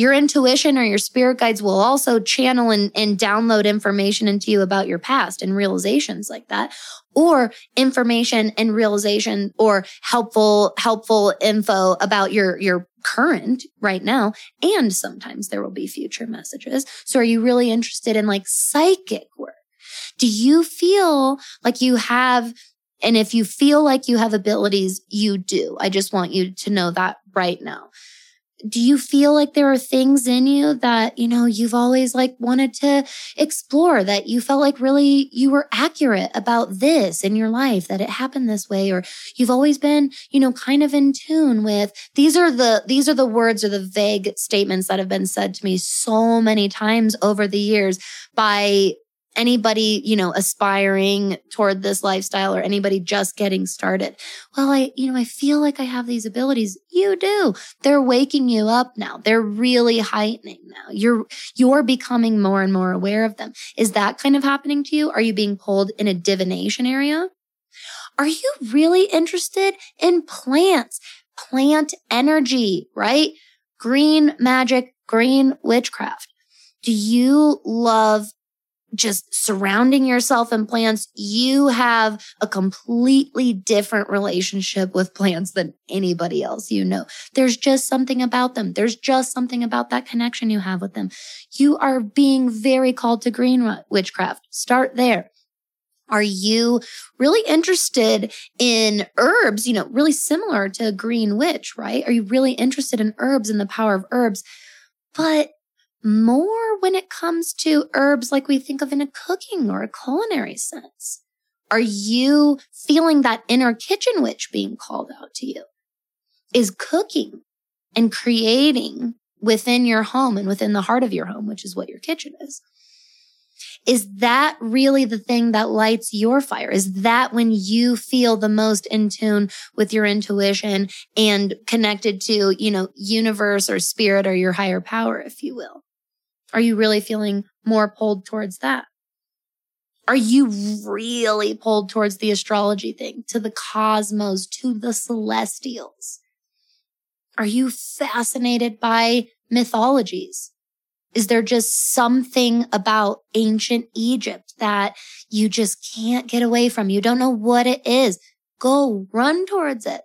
your intuition or your spirit guides will also channel and, and download information into you about your past and realizations like that or information and realization or helpful helpful info about your your current right now. And sometimes there will be future messages. So are you really interested in like psychic work? Do you feel like you have and if you feel like you have abilities you do. I just want you to know that right now do you feel like there are things in you that, you know, you've always like wanted to explore that you felt like really you were accurate about this in your life, that it happened this way, or you've always been, you know, kind of in tune with these are the, these are the words or the vague statements that have been said to me so many times over the years by anybody, you know, aspiring toward this lifestyle or anybody just getting started. Well, I, you know, I feel like I have these abilities. You do. They're waking you up now. They're really heightening now. You're, you're becoming more and more aware of them. Is that kind of happening to you? Are you being pulled in a divination area? Are you really interested in plants, plant energy, right? Green magic, green witchcraft. Do you love just surrounding yourself in plants, you have a completely different relationship with plants than anybody else you know. There's just something about them. There's just something about that connection you have with them. You are being very called to green witchcraft. Start there. Are you really interested in herbs, you know, really similar to green witch, right? Are you really interested in herbs and the power of herbs? But more when it comes to herbs like we think of in a cooking or a culinary sense? Are you feeling that inner kitchen witch being called out to you? Is cooking and creating within your home and within the heart of your home, which is what your kitchen is. Is that really the thing that lights your fire? Is that when you feel the most in tune with your intuition and connected to, you know, universe or spirit or your higher power, if you will? Are you really feeling more pulled towards that? Are you really pulled towards the astrology thing, to the cosmos, to the celestials? Are you fascinated by mythologies? Is there just something about ancient Egypt that you just can't get away from? You don't know what it is. Go run towards it.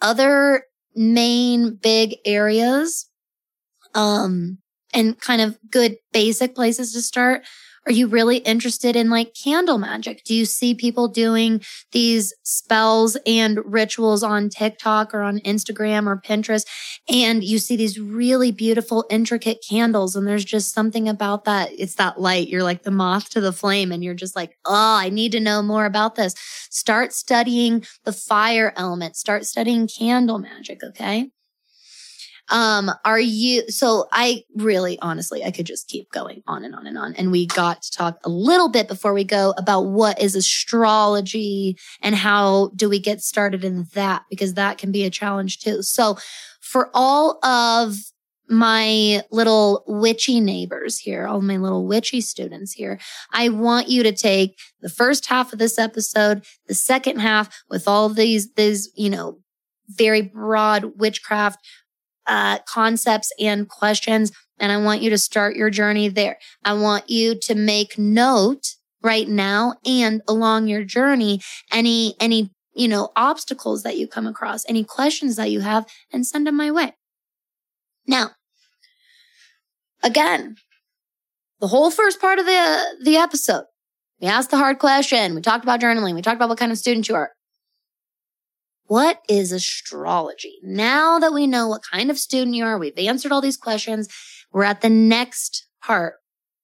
Other main big areas um, and kind of good basic places to start. Are you really interested in like candle magic? Do you see people doing these spells and rituals on TikTok or on Instagram or Pinterest? And you see these really beautiful, intricate candles. And there's just something about that. It's that light. You're like the moth to the flame and you're just like, oh, I need to know more about this. Start studying the fire element. Start studying candle magic. Okay. Um, are you, so I really, honestly, I could just keep going on and on and on. And we got to talk a little bit before we go about what is astrology and how do we get started in that? Because that can be a challenge too. So for all of my little witchy neighbors here, all my little witchy students here, I want you to take the first half of this episode, the second half with all these, these, you know, very broad witchcraft uh, concepts and questions. And I want you to start your journey there. I want you to make note right now and along your journey, any, any, you know, obstacles that you come across, any questions that you have and send them my way. Now, again, the whole first part of the, the episode, we asked the hard question. We talked about journaling. We talked about what kind of student you are. What is astrology? Now that we know what kind of student you are, we've answered all these questions. We're at the next part.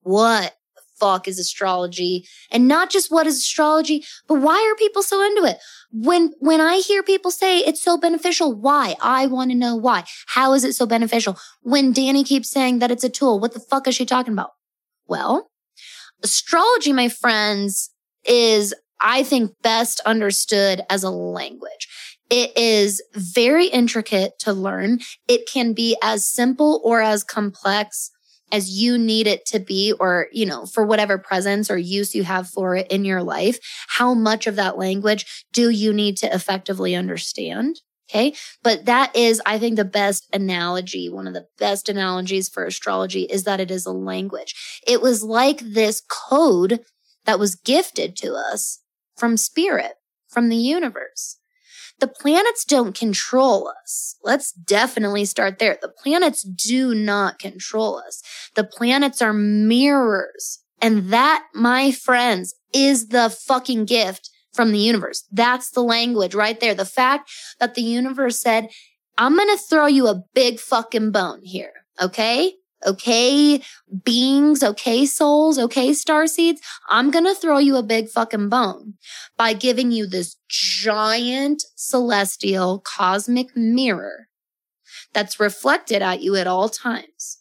What the fuck is astrology? And not just what is astrology, but why are people so into it? When, when I hear people say it's so beneficial, why? I want to know why. How is it so beneficial? When Danny keeps saying that it's a tool, what the fuck is she talking about? Well, astrology, my friends, is I think best understood as a language. It is very intricate to learn. It can be as simple or as complex as you need it to be, or, you know, for whatever presence or use you have for it in your life. How much of that language do you need to effectively understand? Okay. But that is, I think, the best analogy. One of the best analogies for astrology is that it is a language. It was like this code that was gifted to us from spirit, from the universe. The planets don't control us. Let's definitely start there. The planets do not control us. The planets are mirrors. And that, my friends, is the fucking gift from the universe. That's the language right there. The fact that the universe said, I'm going to throw you a big fucking bone here. Okay okay beings, okay souls, okay star seeds, I'm going to throw you a big fucking bone by giving you this giant celestial cosmic mirror that's reflected at you at all times.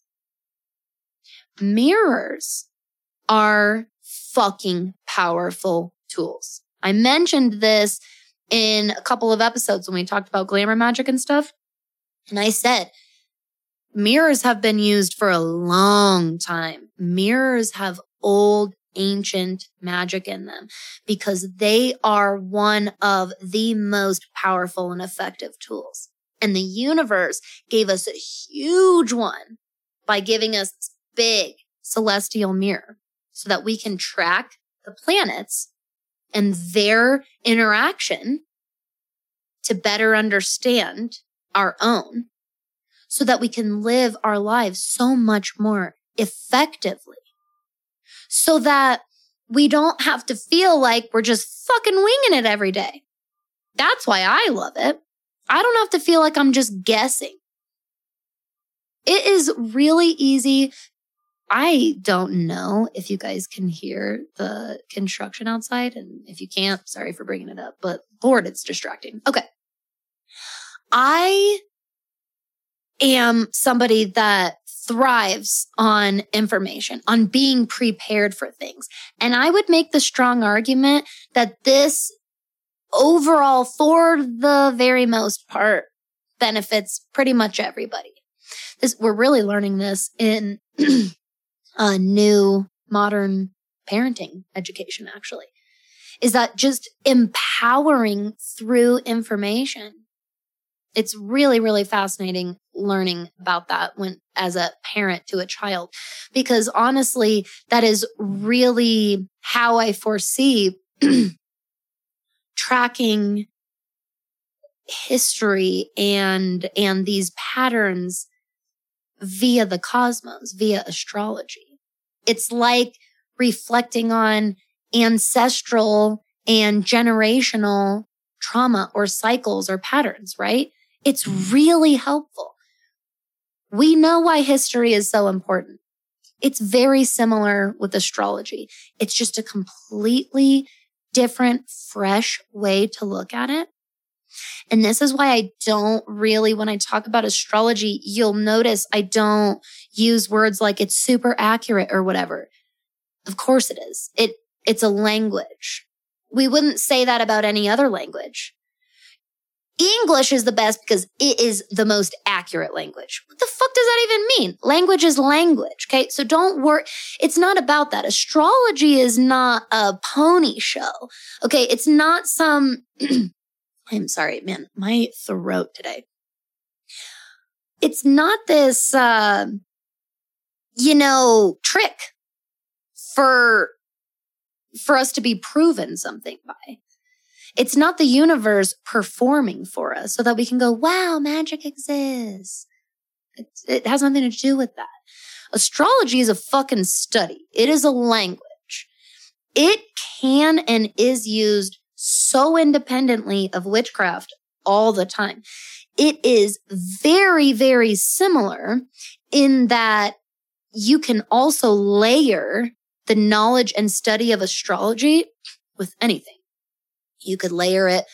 Mirrors are fucking powerful tools. I mentioned this in a couple of episodes when we talked about glamour magic and stuff. And I said, Mirrors have been used for a long time. Mirrors have old, ancient magic in them because they are one of the most powerful and effective tools. And the universe gave us a huge one by giving us this big celestial mirror so that we can track the planets and their interaction to better understand our own so that we can live our lives so much more effectively. So that we don't have to feel like we're just fucking winging it every day. That's why I love it. I don't have to feel like I'm just guessing. It is really easy. I don't know if you guys can hear the construction outside. And if you can't, sorry for bringing it up, but Lord, it's distracting. Okay. I am somebody that thrives on information, on being prepared for things. And I would make the strong argument that this overall, for the very most part, benefits pretty much everybody. This, we're really learning this in *clears throat* a new modern parenting education, actually, is that just empowering through information it's really, really fascinating learning about that when as a parent to a child, because honestly, that is really how I foresee *clears throat* tracking history and, and these patterns via the cosmos, via astrology. It's like reflecting on ancestral and generational trauma or cycles or patterns, right? It's really helpful. We know why history is so important. It's very similar with astrology. It's just a completely different, fresh way to look at it. And this is why I don't really, when I talk about astrology, you'll notice I don't use words like it's super accurate or whatever. Of course it is. It, it's a language. We wouldn't say that about any other language English is the best because it is the most accurate language. What the fuck does that even mean? Language is language. Okay. So don't worry. It's not about that. Astrology is not a pony show. Okay. It's not some, *clears throat* I'm sorry, man, my throat today. It's not this, uh, you know, trick for, for us to be proven something by. It's not the universe performing for us so that we can go, wow, magic exists. It, it has nothing to do with that. Astrology is a fucking study. It is a language. It can and is used so independently of witchcraft all the time. It is very, very similar in that you can also layer the knowledge and study of astrology with anything. You could layer it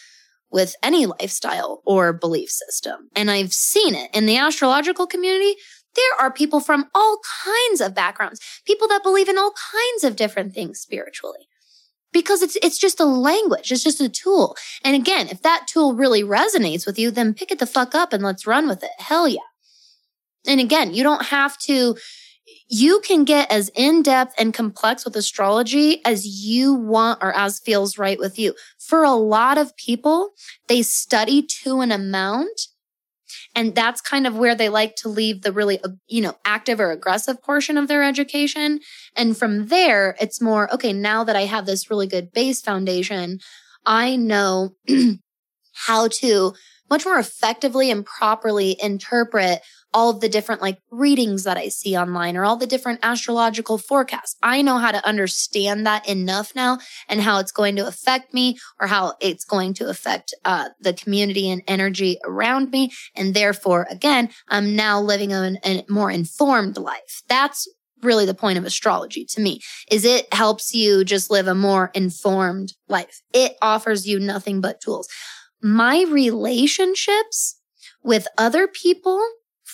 with any lifestyle or belief system. And I've seen it in the astrological community. There are people from all kinds of backgrounds, people that believe in all kinds of different things spiritually. Because it's, it's just a language. It's just a tool. And again, if that tool really resonates with you, then pick it the fuck up and let's run with it. Hell yeah. And again, you don't have to you can get as in depth and complex with astrology as you want or as feels right with you. For a lot of people, they study to an amount. And that's kind of where they like to leave the really, uh, you know, active or aggressive portion of their education. And from there, it's more, okay, now that I have this really good base foundation, I know *clears throat* how to much more effectively and properly interpret all the different like readings that I see online or all the different astrological forecasts. I know how to understand that enough now and how it's going to affect me or how it's going to affect uh, the community and energy around me. And therefore, again, I'm now living a, a more informed life. That's really the point of astrology to me is it helps you just live a more informed life. It offers you nothing but tools. My relationships with other people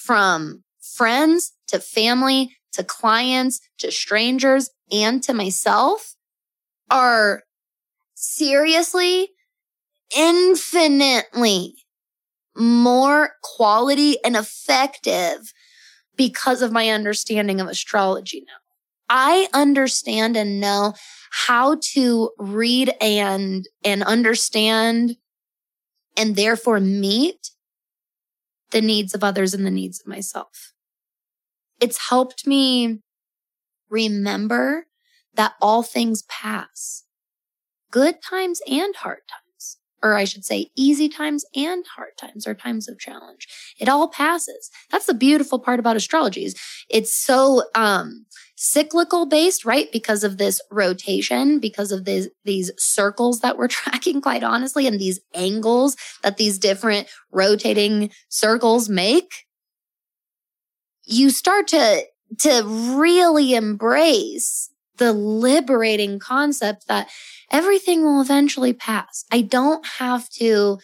from friends to family to clients to strangers and to myself are seriously infinitely more quality and effective because of my understanding of astrology now. I understand and know how to read and, and understand and therefore meet the needs of others and the needs of myself. It's helped me remember that all things pass, good times and hard times, or I should say easy times and hard times or times of challenge. It all passes. That's the beautiful part about astrology is it's so, um, cyclical based, right? Because of this rotation, because of these, these circles that we're *laughs* tracking, quite honestly, and these angles that these different rotating circles make. You start to, to really embrace the liberating concept that everything will eventually pass. I don't have to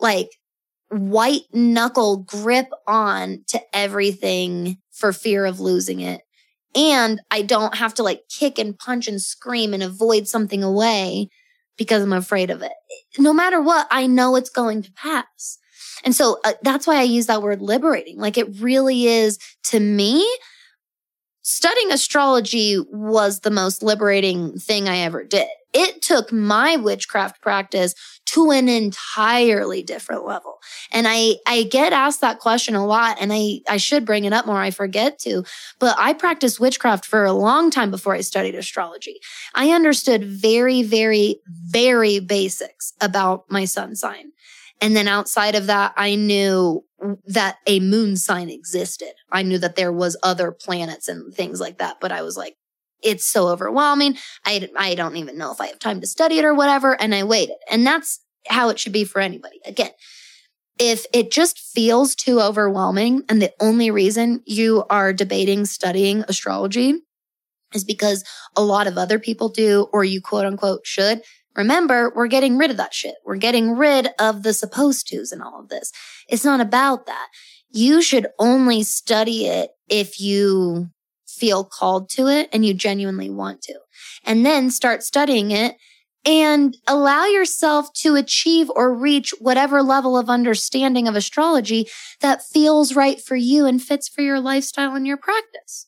like white knuckle grip on to everything for fear of losing it and I don't have to like kick and punch and scream and avoid something away because I'm afraid of it. No matter what, I know it's going to pass. And so uh, that's why I use that word liberating. Like it really is to me, studying astrology was the most liberating thing I ever did. It took my witchcraft practice to an entirely different level. And I, I get asked that question a lot and I, I should bring it up more. I forget to, but I practiced witchcraft for a long time before I studied astrology. I understood very, very, very basics about my sun sign. And then outside of that, I knew that a moon sign existed. I knew that there was other planets and things like that, but I was like, it's so overwhelming. I, I don't even know if I have time to study it or whatever. And I waited. And that's how it should be for anybody. Again, if it just feels too overwhelming and the only reason you are debating studying astrology is because a lot of other people do, or you quote unquote should, remember, we're getting rid of that shit. We're getting rid of the supposed tos and all of this. It's not about that. You should only study it if you feel called to it and you genuinely want to. And then start studying it and allow yourself to achieve or reach whatever level of understanding of astrology that feels right for you and fits for your lifestyle and your practice.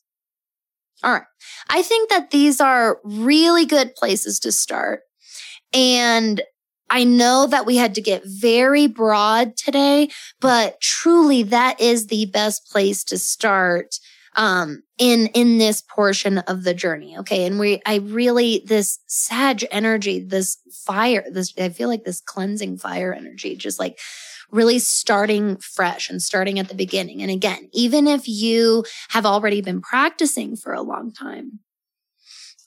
All right. I think that these are really good places to start. And I know that we had to get very broad today, but truly that is the best place to start um in in this portion of the journey okay? And we i really this sag energy this fire this i feel like this cleansing fire energy just like really starting fresh and starting at the beginning. And again even if you have already been practicing for a long time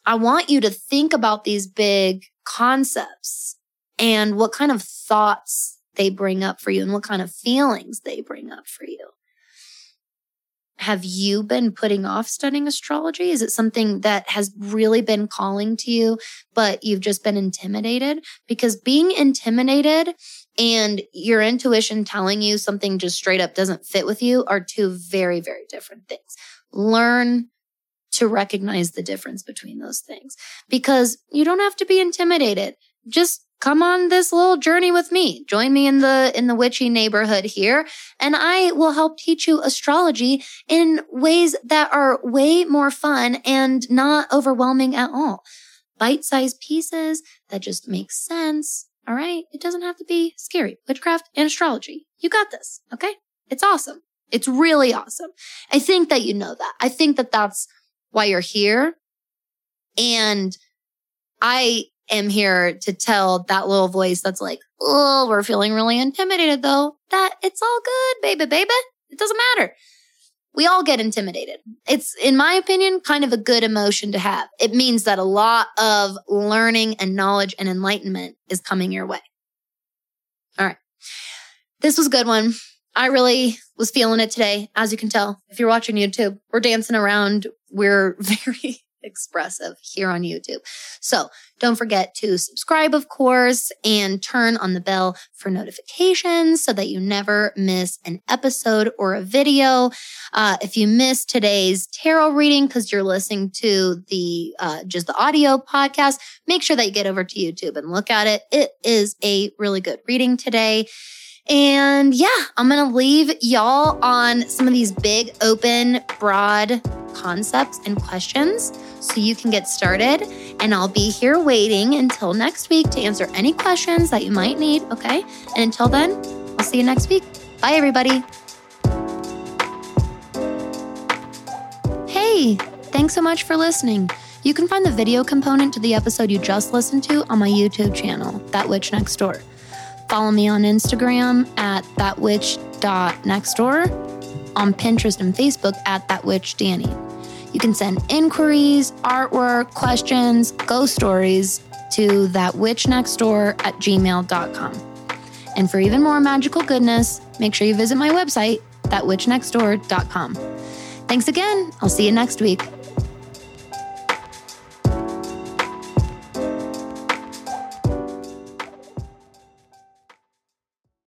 i want you to think about these big concepts and what kind of thoughts they bring up for you and what kind of feelings they bring up for you. Have you been putting off studying astrology? Is it something that has really been calling to you, but you've just been intimidated? Because being intimidated and your intuition telling you something just straight up doesn't fit with you are two very, very different things. Learn to recognize the difference between those things because you don't have to be intimidated. Just come on this little journey with me. Join me in the, in the witchy neighborhood here and I will help teach you astrology in ways that are way more fun and not overwhelming at all. Bite-sized pieces that just make sense. All right. It doesn't have to be scary. Witchcraft and astrology. You got this. Okay. It's awesome. It's really awesome. I think that you know that. I think that that's why you're here. And I am here to tell that little voice that's like, oh, we're feeling really intimidated though, that it's all good, baby, baby. It doesn't matter. We all get intimidated. It's, in my opinion, kind of a good emotion to have. It means that a lot of learning and knowledge and enlightenment is coming your way. All right. This was a good one. I really was feeling it today. As you can tell, if you're watching YouTube, we're dancing around. We're *laughs* very expressive here on YouTube. So don't forget to subscribe, of course, and turn on the bell for notifications so that you never miss an episode or a video. Uh, if you missed today's tarot reading because you're listening to the uh, just the audio podcast, make sure that you get over to YouTube and look at it. It is a really good reading today. And yeah, I'm going to leave y'all on some of these big, open, broad concepts and questions so you can get started. And I'll be here waiting until next week to answer any questions that you might need. Okay. And until then, I'll see you next week. Bye, everybody. Hey, thanks so much for listening. You can find the video component to the episode you just listened to on my YouTube channel, That Witch Next Door. Follow me on Instagram at thatwitch.nextdoor, on Pinterest and Facebook at thatwitchdanny. You can send inquiries, artwork, questions, ghost stories to thatwitchnextdoor at gmail.com. And for even more magical goodness, make sure you visit my website, thatwitchnextdoor.com. Thanks again. I'll see you next week.